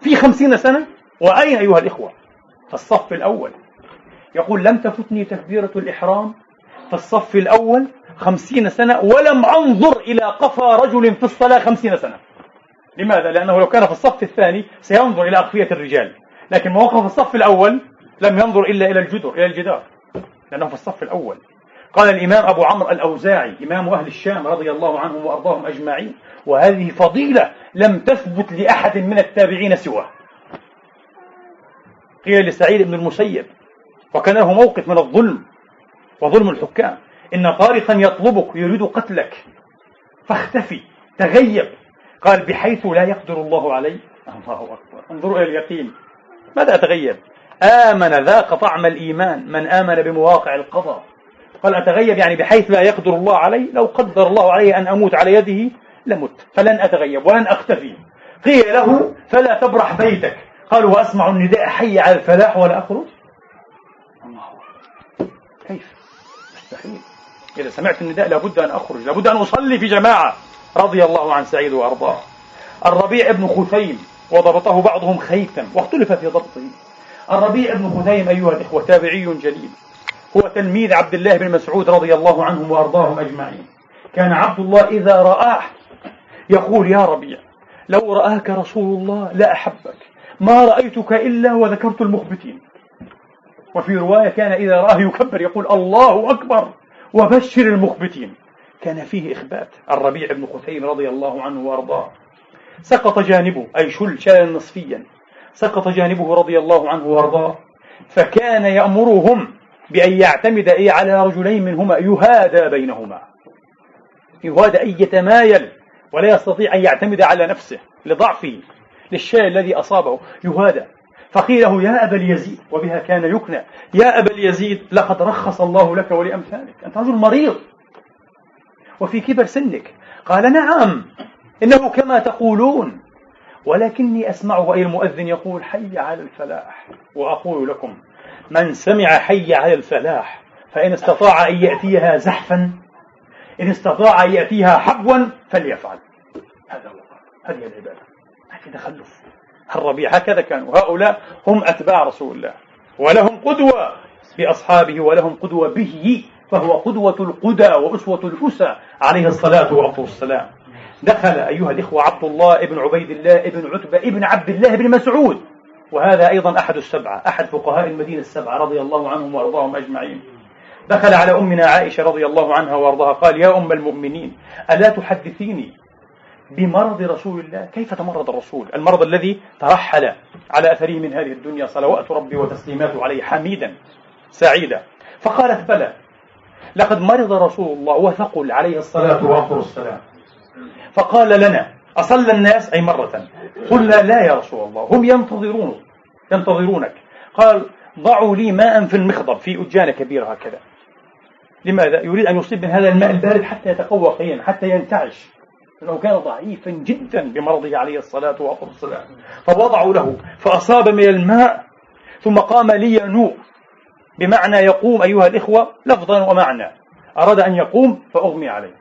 في خمسين سنة. وأين أيها الإخوة؟ في الصف الأول. يقول لم تفتني تكبيرة الإحرام. في الصف الأول خمسين سنة ولم أنظر إلى قفا رجل في الصلاة خمسين سنة. لماذا؟ لأنه لو كان في الصف الثاني سينظر إلى أقفية الرجال. لكن ما وقف في الصف الأول لم ينظر إلا إلى الجدر إلى الجدار. لأنه في الصف الأول. قال الإمام أبو عمرو الأوزاعي إمام أهل الشام رضي الله عنهم وأرضاهم أجمعين وهذه فضيلة لم تثبت لأحد من التابعين سواه. قيل لسعيد بن المسيب وكان له موقف من الظلم وظلم الحكام. إن طارقا يطلبك يريد قتلك. فاختفي تغيب. قال بحيث لا يقدر الله علي. الله أكبر. انظروا إلى اليقين. ماذا أتغيب؟ آمن ذاق طعم الإيمان. من آمن بمواقع القضاء. قال أتغيب يعني بحيث لا يقدر الله علي. لو قدر الله علي أن أموت على يده لمت. فلن أتغيب ولن أختفي. قيل له فلا تبرح بيتك. قال وأسمع النداء حي على الفلاح ولا أخرج. الله كيف؟ إذا سمعت النداء لابد أن أخرج لابد أن أصلي في جماعة رضي الله عن سعيد وأرضاه. الربيع بن خثيم وضبطه بعضهم خيثم واختلف في ضبطه. الربيع بن خثيم أيها الإخوة تابعي جليل. هو تلميذ عبد الله بن مسعود رضي الله عنهم وأرضاهم أجمعين. كان عبد الله إذا رآه يقول يا ربيع لو رآك رسول الله لأحبك ما رأيتك إلا وذكرت المخبتين. وفي رواية كان إذا رآه يكبر يقول الله أكبر. وبشر المخبتين. كان فيه إخبات. الربيع بن خثيم رضي الله عنه وأرضاه. سقط جانبه أي شل شلا نصفيا. سقط جانبه رضي الله عنه وأرضاه. فكان يأمرهم بأن يعتمد أي على رجلين منهما يهادى بينهما. يهادى أن يتمايل ولا يستطيع أن يعتمد على نفسه لضعفه للشيء الذي أصابه. يهادى. فقيل له يا أبا اليزيد. وبها كان يكنى. يا أبا اليزيد لقد رخص الله لك ولأمثالك. أنت رجل مريض. وفي كبر سنك. قال نعم إنه كما تقولون ولكني أسمعه أي المؤذن يقول حي على الفلاح. وأقول لكم من سمع حي على الفلاح فإن استطاع أن يأتيها زحفا إن استطاع أن يأتيها حبوا فليفعل. هذا هو هذه العبادة. هذه تخلف. الربيع. هكذا كانوا. هؤلاء هم أتباع رسول الله. ولهم قدوة بأصحابه ولهم قدوة به فهو قدوة القدى وأسوة الأسى عليه الصلاة والسلام. دخل أيها الإخوة عبد الله ابن عبيد الله ابن عتبة ابن عبد الله بن مسعود. وهذا أيضا أحد السبعة أحد فقهاء المدينة السبعة رضي الله عنهم وأرضاهم أجمعين. دخل على أمنا عائشة رضي الله عنها وأرضاها قال يا أم المؤمنين ألا تحدثيني بمرض رسول الله. كيف تمرض الرسول؟ المرض الذي ترحل على أثره من هذه الدنيا. صلوات ربي وتسليماته عليه حميدا سعيدا. فقالت بلى. لقد مرض رسول الله وثقل عليه الصلاة والسلام فقال لنا أصلى الناس أي مرة؟ قلنا لا يا رسول الله. هم ينتظرون ينتظرونك. قال ضعوا لي ماء في المخضب في أجانة كبيرة هكذا. لماذا؟ يريد أن يصيب من هذا الماء البارد حتى يتقوى قيا حتى ينتعش. لأنه كان ضعيفا جدا بمرضه عليه الصلاة والسلام. فوضعوا له فأصاب من الماء ثم قام لينوء بمعنى يقوم أيها الإخوة لفظا ومعنى. أراد أن يقوم فأغمي عليه.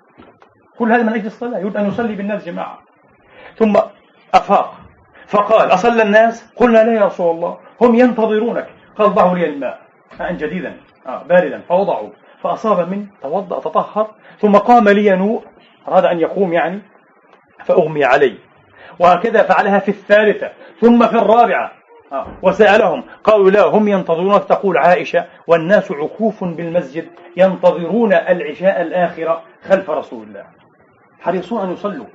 كل هذا من أجل الصلاة يريد أن يصلي بالناس جماعة. ثم أفاق. فقال أصلى الناس؟ قلنا لا يا رسول الله هم ينتظرونك. قال ضعوا لي الماء. ماء جديدا. آه باردا. فوضعوا. فأصاب من توضأ تطهر ثم قام لينوء أراد أن يقوم يعني فأغمي عليه. وهكذا فعلها في الثالثة ثم في الرابعة. آه. وسألهم قالوا لا هم ينتظرونك تقول عائشة والناس عكوف بالمسجد ينتظرون العشاء الآخرة خلف رسول الله. حريصون أن يصلوا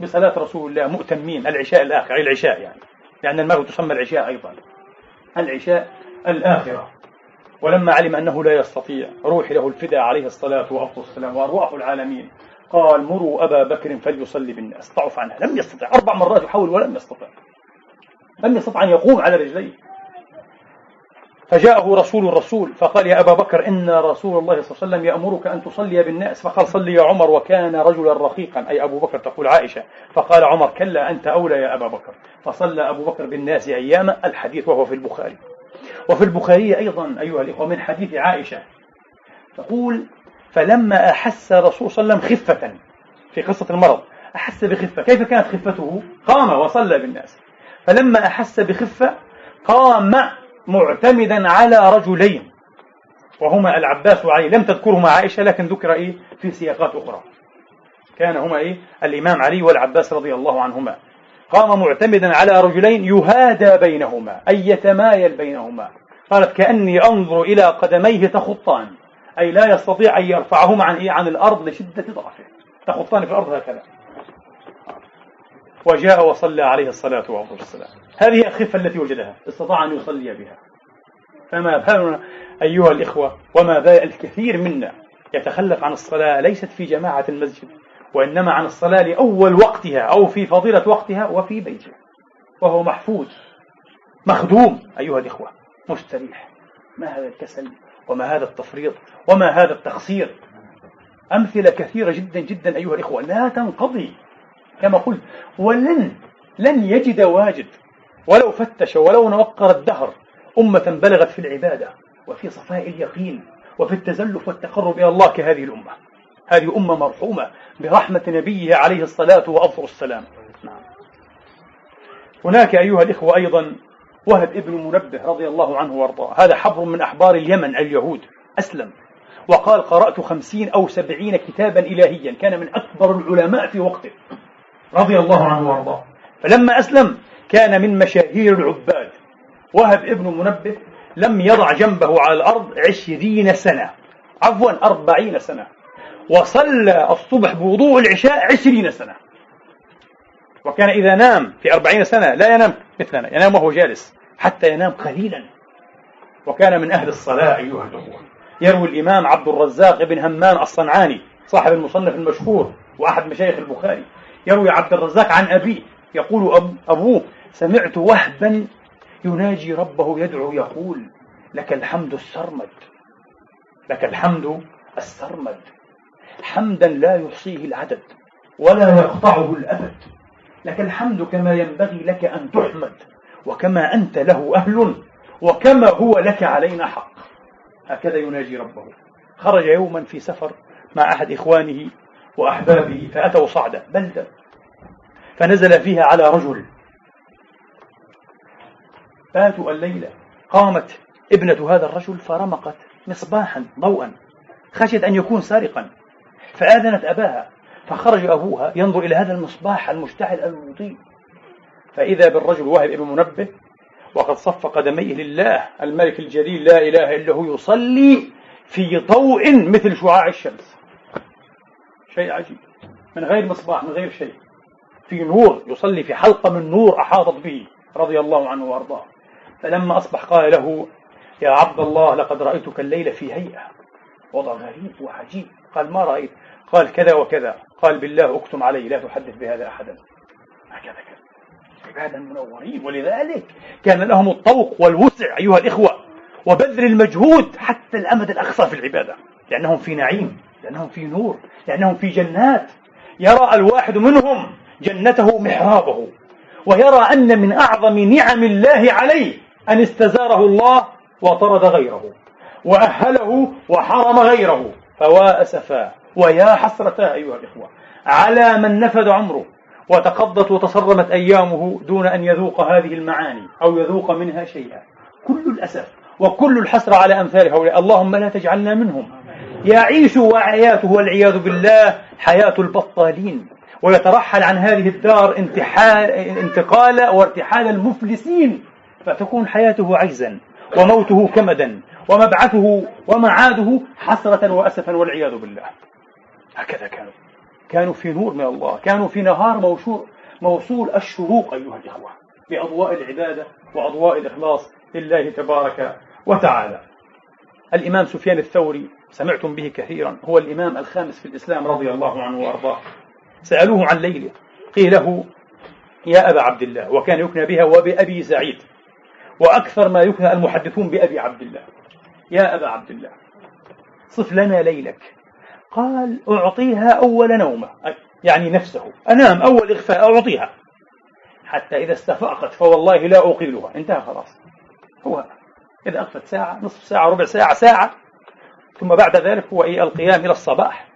بصلاة رسول الله مؤتمين العشاء الآخر أي العشاء يعني. لأن المرء تسمى العشاء أيضا. العشاء الآخرة. ولما علم أنه لا يستطيع روح له الفداء عليه الصلاة والسلام وأرواح العالمين. قال مروا أبا بكر فليصلي بالناس. ضعف عنها لم يستطع. أربع مرات يحاول ولم يستطع. لم يستطع أن يقوم على رجليه. فجاءه رسول الرسول فقال يا أبا بكر إن رسول الله صلى الله عليه وسلم يأمرك أن تصلي بالناس. فقال صلي يا عمر. وكان رجلا رقيقا. أي أبو بكر تقول عائشة. فقال عمر كلا أنت أولى يا أبا بكر. فصلى أبو بكر بالناس أياما الحديث وهو في البخاري. وفي البخاري أيضا أيها الإخوة من حديث عائشة. تقول فلما أحس الرسول صلى الله عليه وسلم خفة في قصة المرض أحس بخفة. كيف كانت خفته؟ قام وصلى بالناس. فلما أحس بخفة قام معتمدا على رجلين. وهما العباس وعلي. لم تذكرهما عائشة لكن ذكر إيه؟ في سياقات أخرى. كان هما إيه؟ الإمام علي والعباس رضي الله عنهما. قام معتمدا على رجلين يهادى بينهما أي يتمايل بينهما. قالت كأني أنظر إلى قدميه تخطان. أي لا يستطيع أن يرفعهما عن إيه؟ عن الأرض لشدة ضعفه. تخطان في الأرض هكذا. وجاء وصلى عليه الصلاة والسلام. هذه الخفة التي وجدها. استطاع أن يصلي بها. فما بالنا أيها الإخوة وما بال الكثير منا يتخلف عن الصلاة ليست في جماعة المسجد وإنما عن الصلاة لأول وقتها أو في فضيلة وقتها وفي بيته. وهو محفوظ مخدوم أيها الإخوة مستريح. ما هذا الكسل؟ وما هذا التفريط وما هذا التقصير. أمثلة كثيرة جدا جدا أيها الإخوة. لا تنقضي. كما قلت ولن لن يجد واجد. ولو فتش ولو نوقر الدهر أمة بلغت في العبادة وفي صفاء اليقين وفي التزلف والتقرب إلى الله كهذه الأمة. هذه أمة مرحومة برحمة نبيه عليه الصلاة وأفضل السلام. نعم. هناك أيها الإخوة أيضا وهب ابن منبه رضي الله عنه وارضاه. هذا حبر من أحبار اليمن اليهود. أسلم. وقال قرأت خمسين أو سبعين كتابا إلهيا. كان من أكبر العلماء في وقته. رضي الله عنه وارضاه. فلما أسلم كان من مشاهير العباد. وهب ابن منبه لم يضع جنبه على الأرض عشرين سنة. عفوا أربعين سنة. وصلى الصبح بوضوء العشاء عشرين سنة. وكان إذا نام في أربعين سنة لا ينام مثلنا ينام وهو جالس. حتى ينام قليلا. وكان من أهل الصلاة أيها الأخوة. يروي الإمام عبد الرزاق بن همام الصنعاني صاحب المصنف المشهور وأحد مشايخ البخاري. يروي عبد الرزاق عن أبيه يقول أب أبوه سمعت وهبا يناجي ربه يدعو يقول لك الحمد السرمد لك الحمد السرمد حمدا لا يحصيه العدد ولا يقطعه الأبد لك الحمد كما ينبغي لك أن تحمد وكما أنت له أهل وكما هو لك علينا حق. هكذا يناجي ربه. خرج يوما في سفر مع أحد إخوانه وأحبابه فأتوا صعدة بلدة فنزل فيها على رجل. فاتوا الليلة. قامت ابنة هذا الرجل فرمقت مصباحا ضوءا. خشيت أن يكون سارقا. فآذنت أباها. فخرج أبوها ينظر إلى هذا المصباح المشتعل المضيء فإذا بالرجل واهب ابن منبه وقد صف قدميه لله الملك الجليل لا إله إلا هو يصلي في ضوء مثل شعاع الشمس. شيء عجيب. من غير مصباح من غير شيء. في نور يصلي في حلقة من نور أحاطت به رضي الله عنه وأرضاه. فلما أصبح قال له يا عبد الله لقد رأيتك الليلة في هيئة. وضع غريب وعجيب. قال ما رأيت. قال كذا وكذا. قال بالله أكتم علي لا تحدث بهذا أحدا. هكذا كان عبادا منورين. ولذلك كان لهم الطوق والوسع أيها الإخوة وبذل المجهود حتى الأمد الأقصى في العبادة. لأنهم في نعيم لأنهم في نور لأنهم في جنات. يرى الواحد منهم جنته محرابه ويرى أن من أعظم نعم الله عليه أن استزاره الله وطرد غيره وأهله وحرم غيره. فوا أسفا ويا حسرتا أيها الإخوة على من نفد عمره. وتقضت وتصرمت أيامه دون أن يذوق هذه المعاني أو يذوق منها شيئا. كل الأسف وكل الحسرة على أمثال هؤلاء. اللهم لا تجعلنا منهم. يعيش وعياته والعياذ بالله حياة البطالين. ويترحل عن هذه الدار انتحال انتقال وارتحال المفلسين. فتكون حياته عجزا وموته كمدا ومبعثه ومعاده حسرة وأسفا والعياذ بالله. هكذا كانوا. كانوا في نور من الله كانوا في نهار موصول, موصول الشروق أيها الإخوة بأضواء العبادة وأضواء الإخلاص لله تبارك وتعالى. الإمام سفيان الثوري سمعتم به كثيرا هو الإمام الخامس في الإسلام رضي الله عنه وأرضاه. سألوه عن ليلة قيل له يا أبا عبد الله وكان يكنى بها وبأبي سعيد وأكثر ما يكنى المحدثون بأبي عبد الله. يا أبا عبد الله صف لنا ليلك. قال أعطيها أول نومة يعني نفسه. أنام أول إغفاء أعطيها. حتى إذا استفاقت فوالله لا أقيلها. انتهى خلاص. هو إذا أغفت ساعة نصف ساعة ربع ساعة ساعة. ثم بعد ذلك هو إيه القيام إلى الصباح.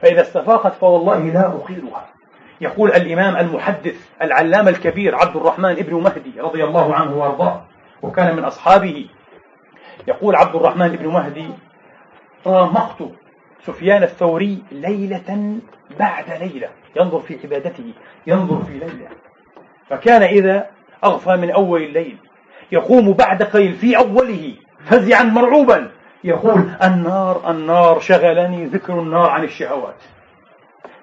فإذا استفاقت فوالله لا أقيلها. يقول الإمام المحدث العلامة الكبير عبد الرحمن ابن مهدي رضي الله عنه وأرضاه وكان من أصحابه يقول عبد الرحمن ابن مهدي رامقت سفيان الثوري ليلة بعد ليلة. ينظر في عبادته ينظر في ليلة. فكان إذا أغفى من أول الليل. يقوم بعد قليل في أوله فزعا مرعوبا. يقول النار النار شغلني ذكر النار عن الشهوات.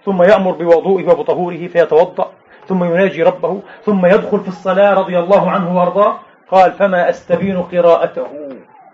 ثم يأمر بوضوئه وبطهوره فيتوضأ. ثم يناجي ربه. ثم يدخل في الصلاة رضي الله عنه وأرضاه. قال فما أستبين قراءته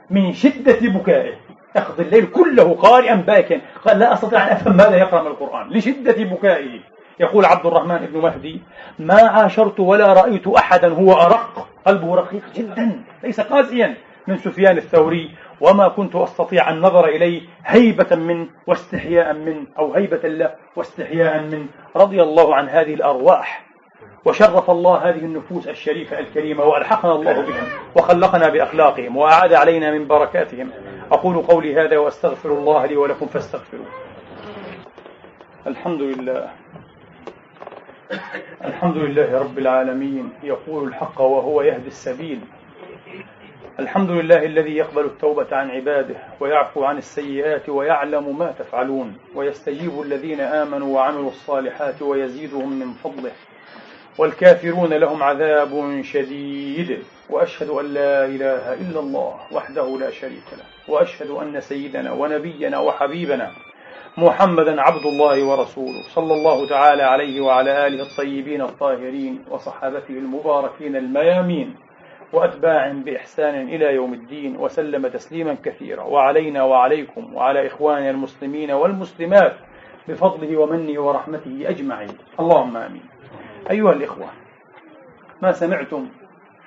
من شدة بكائه. يقضي الليل كله قارئا باكا قال لا أستطيع أن أفهم ماذا يقرأ من القرآن. لشدة بكائه. يقول عبد الرحمن بن مهدي ما عاشرت ولا رأيت أحدا هو أرق. قلبه رقيق جدا ليس قاسيا. من سفيان الثوري وما كنت أستطيع النظر إليه هيبة منه واستحياء منه أو هيبة له واستحياء منه رضي الله عن هذه الأرواح. وشرف الله هذه النفوس الشريفة الكريمة وألحقنا الله بهم وخلقنا بأخلاقهم وأعاد علينا من بركاتهم. أقول قولي هذا وأستغفر الله لي ولكم فاستغفروه. الحمد لله. الحمد لله رب العالمين. يقول الحق وهو يهدي السبيل. الحمد لله الذي يقبل التوبة عن عباده ويعفو عن السيئات ويعلم ما تفعلون ويستجيب الذين آمنوا وعملوا الصالحات ويزيدهم من فضله. والكافرون لهم عذاب شديد. وأشهد أن لا إله إلا الله وحده لا شريك له. وأشهد أن سيدنا ونبينا وحبيبنا محمدا عبد الله ورسوله صلى الله تعالى عليه وعلى آله الطيبين الطاهرين وصحابته المباركين الميامين وأتباع بإحسان إلى يوم الدين وسلم تسليما كثيرا. وعلينا وعليكم وعلى إخواننا المسلمين والمسلمات بفضله ومنه ورحمته أجمعين. اللهم آمين. أيها الإخوة ما سمعتم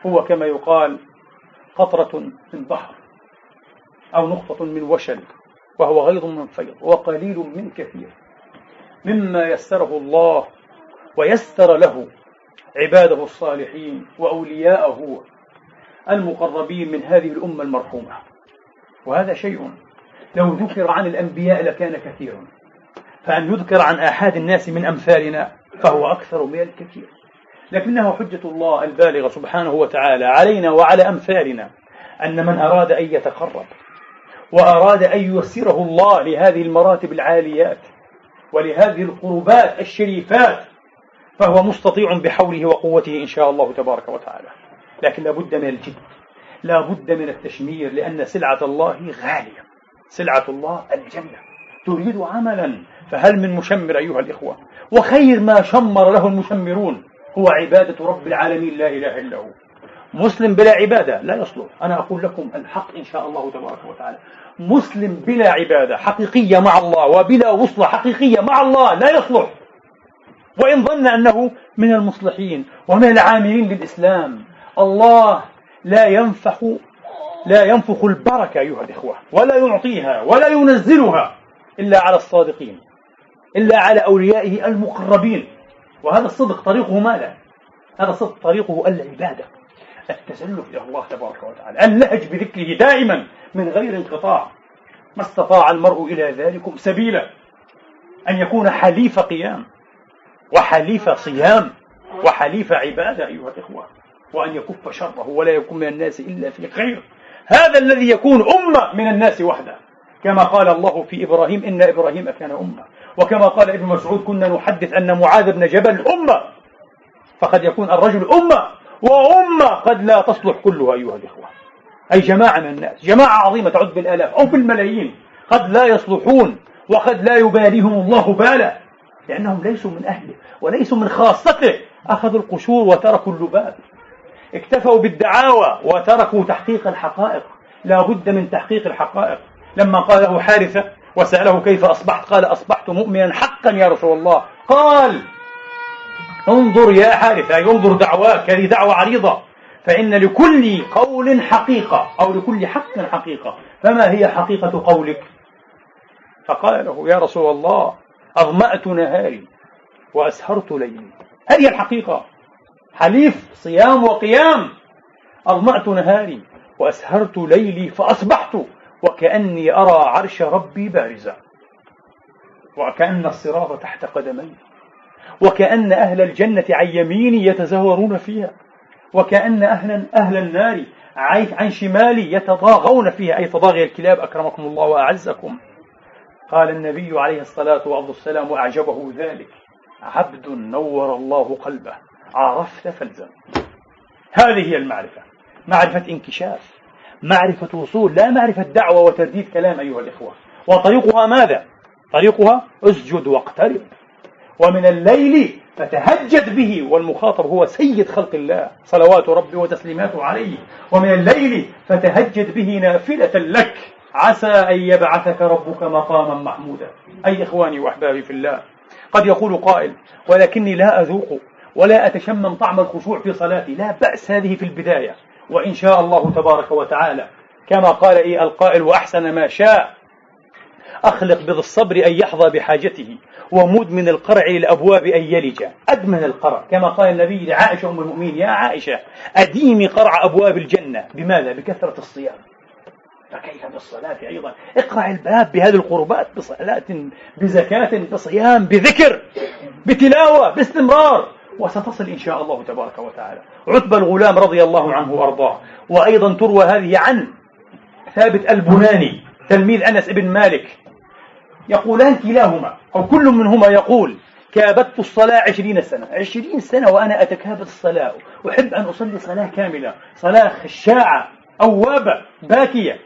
هو كما يقال قطرة من بحر أو نقطة من وشل وهو غيض من فيض وقليل من كثير مما يسره الله ويسر له عباده الصالحين وأولياءه المقربين من هذه الأمة المرحومة. وهذا شيء لو ذكر عن الأنبياء لكان كثيرا. فأن يذكر عن آحاد الناس من أمثالنا فهو أكثر من الكثير. لكنه حجة الله البالغة سبحانه وتعالى علينا وعلى أمثالنا أن من أراد أن يتقرب وأراد أن ييسره الله لهذه المراتب العاليات ولهذه القربات الشريفات فهو مستطيع بحوله وقوته إن شاء الله تبارك وتعالى. لكن لابد من الجد لابد من التشمير لأن سلعة الله غالية. سلعة الله الجنة. تريد عملا. فهل من مشمر أيها الإخوة؟ وخير ما شمر له المشمرون هو عبادة رب العالمين لا إله إلا هو. مسلم بلا عبادة لا يصلح. أنا أقول لكم الحق إن شاء الله تبارك وتعالى. مسلم بلا عبادة حقيقية مع الله وبلا وصلة حقيقية مع الله لا يصلح. وإن ظن أنه من المصلحين ومن العاملين للإسلام الله لا ينفخ لا ينفخ البركة أيها الإخوة ولا يعطيها ولا ينزلها إلا على الصادقين. إلا على أوليائه المقربين. وهذا الصدق طريقه ماذا؟ هذا الصدق طريقه العبادة. التسلف إلى الله تبارك وتعالى. اللهج بذكره دائما من غير انقطاع. ما استطاع المرء إلى ذلكم سبيلا. أن يكون حليف قيام وحليف صيام وحليف عبادة أيها الإخوة. وأن يكف شره ولا يكون من الناس إلا في خير. هذا الذي يكون أمة من الناس وحده. كما قال الله في إبراهيم إن إبراهيم كان أمة. وكما قال ابن مسعود كنا نحدث أن معاذ بن جبل أمة. فقد يكون الرجل أمة وأمة قد لا تصلح كلها أيها الإخوة. أي جماعة من الناس جماعة عظيمة تعد بالآلاف أو بالملايين قد لا يصلحون وقد لا يباليهم الله بالا لأنهم ليسوا من أهله وليسوا من خاصته. أخذوا القشور وتركوا اللباب. اكتفوا بالدعاوى وتركوا تحقيق الحقائق. لا بد من تحقيق الحقائق. لما قال له حارثة وسأله كيف أصبحت؟ قال أصبحت مؤمنا حقا يا رسول الله. قال انظر يا حارثة أي انظر دعواك هذه دعوة عريضة. فإن لكل قول حقيقة أو لكل حق حقيقة. فما هي حقيقة قولك؟ فقال له يا رسول الله أظمأت نهاري وأسهرت ليلي. هذه الحقيقة. حليف صيام وقيام. أظمأت نهاري وأسهرت ليلي فأصبحت وكأني أرى عرش ربي بارزا وكأن الصراط تحت قدمي وكأن أهل الجنة عن يميني يتزاورون فيها وكأن أهل, أهل النار عن شمالي يتضاغون فيها. أي تضاغي الكلاب أكرمكم الله وأعزكم. قال النبي عليه الصلاة والسلام وأعجبه ذلك. عبد نور الله قلبه. عرفت فالزم هذه هي المعرفة. معرفة انكشاف. معرفة وصول لا معرفة دعوة وترديد كلام أيها الإخوة. وطريقها ماذا؟ طريقها اسجد واقترب. ومن الليل فتهجد به والمخاطب هو سيد خلق الله صلوات ربي وتسليماته عليه. ومن الليل فتهجد به نافلة لك عسى أن يبعثك ربك مقاما محمودا. أي إخواني وأحبابي في الله قد يقول قائل ولكني لا أذوق ولا أتشمم طعم الخشوع في صلاتي. لا بأس هذه في البداية. وإن شاء الله تبارك وتعالى. كما قال إيه القائل وأحسن ما شاء أخلق بذي الصبر أن يحظى بحاجته ومدمن القرع للأبواب أن يلج. أدمن القرع. كما قال النبي لعائشة أم المؤمنين يا عائشة أديمي قرع أبواب الجنة. بماذا؟ بكثرة الصيام. فكيف بالصلاة أيضا؟ اقرع الباب بهذه القربات بصلاة بزكاة بصيام بذكر بتلاوة باستمرار. وستصل إن شاء الله تبارك وتعالى. عتبة الغلام رضي الله عنه وأرضاه. وأيضا تروى هذه عن ثابت البناني تلميذ أنس بن مالك. يقولان كلاهما أو كل منهما يقول كابدت الصلاة عشرين سنة. عشرين سنة وأنا أتكابد الصلاة. أحب أن أصلي صلاة كاملة. صلاة خشاعة أوابة باكية.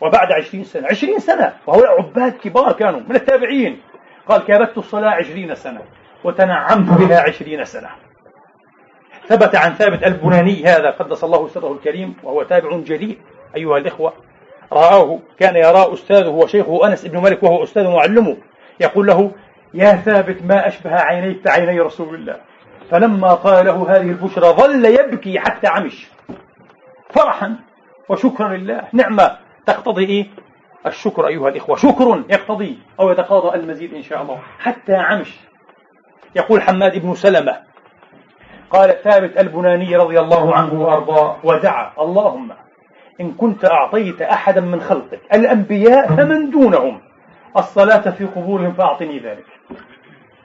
وبعد عشرين سنة عشرين سنة. وهؤلاء عباد كبار كانوا من التابعين. قال كابدت الصلاة عشرين سنة. وتنعمت بها عشرين سنة. ثبت عن ثابت البناني هذا قدس الله سره الكريم وهو تابع جليل أيها الإخوة رآه كان يرى أستاذه وشيخه أنس بن مالك وهو أستاذ معلمه يقول له يا ثابت ما أشبه عينيك عيني رسول الله. فلما قال له هذه البشرى ظل يبكي حتى عمش. فرحا وشكرا لله. نعمة تقتضي إيه؟ الشكر أيها الإخوة. شكر يقتضي أو يتقاضى المزيد إن شاء الله. حتى عمش. يقول حماد بن سلمة قال ثابت البناني رضي الله عنه وأرضاه ودعا اللهم إن كنت أعطيت أحدا من خلقك الأنبياء فمن دونهم الصلاة في قبورهم فأعطني ذلك.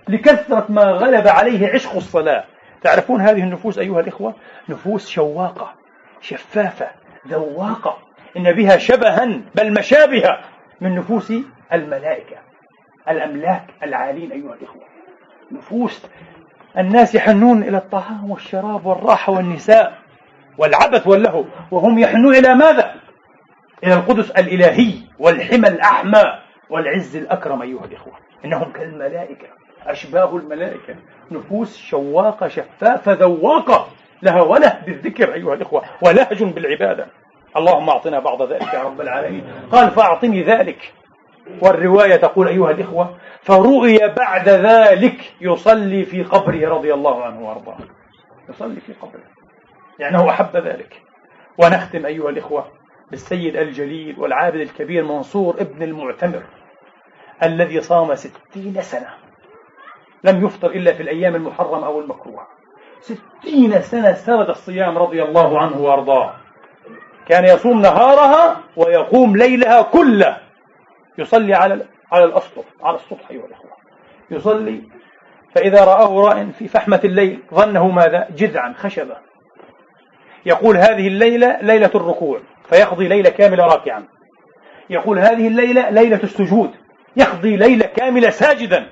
لكثرة ما غلب عليه عشق الصلاة. تعرفون هذه النفوس أيها الإخوة؟ نفوس شواقة شفافة ذواقة. إن بها شبها بل مشابهة من نفوس الملائكة الأملاك العالين أيها الإخوة. نفوس. الناس يحنون إلى الطعام والشراب والراحة والنساء والعبث واللهو. وهم يحنون إلى ماذا؟ إلى القدس الإلهي والحمى الأحمى والعز الأكرم أيها الإخوة. إنهم كالملائكة أشباه الملائكة. نفوس شواقة شفافة ذواقة. لها وله بالذكر أيها الإخوة ولهج بالعبادة. اللهم أعطنا بعض ذلك يا رب العالمين. قال فأعطني ذلك. والرواية تقول أيها الإخوة فرؤي بعد ذلك يصلي في قبره رضي الله عنه وأرضاه. يصلي في قبره. لأنه أحب ذلك. ونختم أيها الإخوة بالسيد الجليل والعابد الكبير منصور ابن المعتمر الذي صام ستين سنة. لم يفطر إلا في الأيام المحرمة أو المكروهة. ستين سنة سرد الصيام رضي الله عنه وأرضاه. كان يصوم نهارها ويقوم ليلها كله يصلي على على الأسطح على السطح أيها الأخوة. يصلي فإذا رآه راء في فحمة الليل ظنه ماذا؟ جذعا خشبة. يقول هذه الليلة ليلة الركوع فيقضي ليلة كاملة راكعا. يقول هذه الليلة ليلة السجود يقضي ليلة كاملة ساجدا.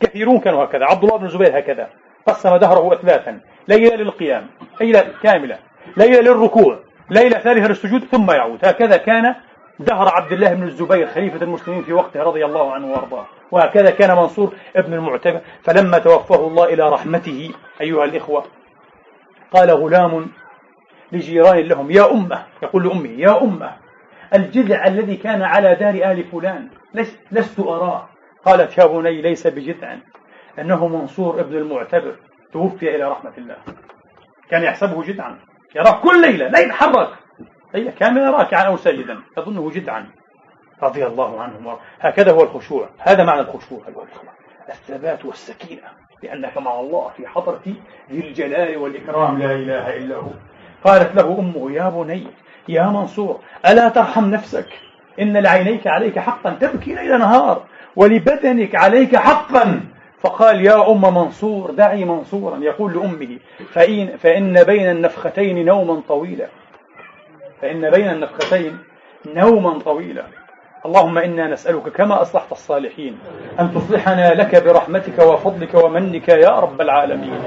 كثيرون كانوا هكذا عبد الله بن الزبير هكذا. قسم دهره أثلاثا. ليلة للقيام ليلة كاملة. ليلة للركوع ليلة ثالثة للسجود ثم يعود. هكذا كان دهر عبد الله بن الزبير خليفة المسلمين في وقته رضي الله عنه وأرضاه. وهكذا كان منصور ابن المعتمر فلما توفاه الله إلى رحمته أيها الإخوة قال غلام لجيران لهم يا أمة يقول لأمه يا أمة الجذع الذي كان على دار آل فلان لست أراه. قالت يا بني ليس بجذع. أنه منصور ابن المعتبر توفي إلى رحمة الله. كان يحسبه جدعا يراه كل ليلة لا يتحرك ليلة كاملة راكعا أو ساجدا يظنه جدعا. رضي الله عنه هكذا هو الخشوع. هذا معنى الخشوع. الثبات والسكينة لأنك مع الله في حضرة ذي الجلال والإكرام. لا إله إلا هو. قالت له أمه يا بني يا منصور ألا ترحم نفسك؟ إن لعينيك عليك حقا تبكي ليل نهار ولبدنك عليك حقا. فقال يا أم منصور دعي منصورا. يقول لأمه فإن, فإن بين النفختين نوما طويلا. فإن بين النفختين نوما طويلا. اللهم إنا نسألك كما أصلحت الصالحين أن تصلحنا لك برحمتك وفضلك ومنك يا رب العالمين.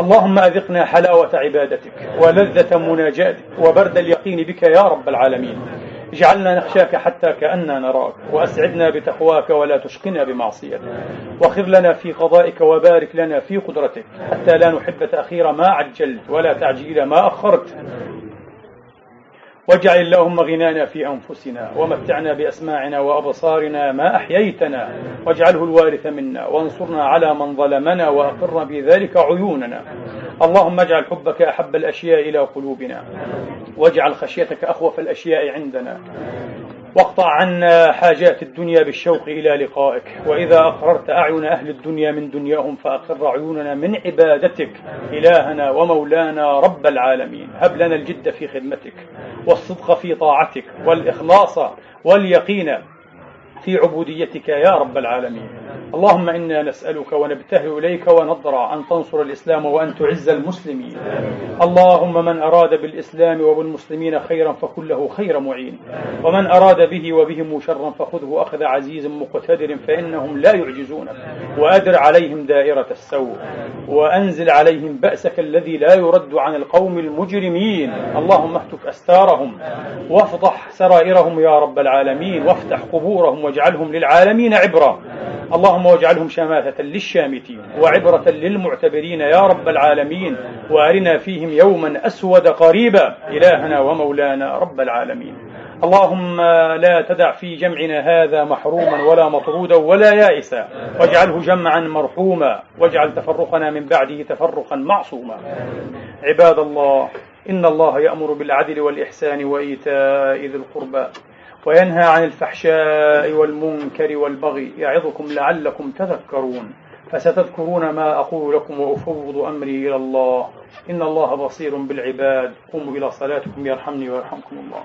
اللهم أذقنا حلاوة عبادتك ولذة مناجاتك وبرد اليقين بك يا رب العالمين. اجعلنا نخشاك حتى كأننا نراك وأسعدنا بتقواك ولا تشقنا بمعصيتك. وخذ لنا في قضائك وبارك لنا في قدرتك حتى لا نحب تأخير ما عجلت ولا تعجيل ما أخرت. واجعل اللهم غنانا في أنفسنا ومتعنا بأسماعنا وأبصارنا ما أحييتنا واجعله الوارث منا وانصرنا على من ظلمنا وأقر بذلك عيوننا. اللهم اجعل حبك أحب الأشياء إلى قلوبنا. واجعل خشيتك أخوف الأشياء عندنا. واقطع عنا حاجات الدنيا بالشوق إلى لقائك. وإذا أقررت أعين أهل الدنيا من دنياهم فأقر عيوننا من عبادتك إلهنا ومولانا رب العالمين. هب لنا الجد في خدمتك والصدق في طاعتك والإخلاص واليقين في عبوديتك يا رب العالمين. اللهم إنا نسألك ونبتهل إليك ونضرع أن تنصر الإسلام وأن تعز المسلمين. اللهم من أراد بالإسلام وبالمسلمين خيرا فكن له خير معين. ومن أراد به وبهم شرا فخذه أخذ عزيز مقتدر فإنهم لا يعجزونك وأدر عليهم دائرة السوء. وأنزل عليهم بأسك الذي لا يرد عن القوم المجرمين. اللهم اهتك أستارهم. وافضح سرائرهم يا رب العالمين. وافتح قبورهم واجعلهم للعالمين عبرا. اللهم واجعلهم شماثة للشامتين وعبرة للمعتبرين يا رب العالمين وأرنا فيهم يوما أسود قريبا. إلهنا ومولانا رب العالمين. اللهم لا تدع في جمعنا هذا محروما ولا مطرودا ولا يائسا. واجعله جمعا مرحوما. واجعل تفرقنا من بعده تفرقا معصوما. عباد الله إن الله يأمر بالعدل والإحسان وإيتاء ذي القربى. وينهى عن الفحشاء والمنكر والبغي يعظكم لعلكم تذكرون فستذكرون ما أقول لكم وأفوض أمري إلى الله إن الله بصير بالعباد قوموا إلى صلاتكم يرحمني ويرحمكم الله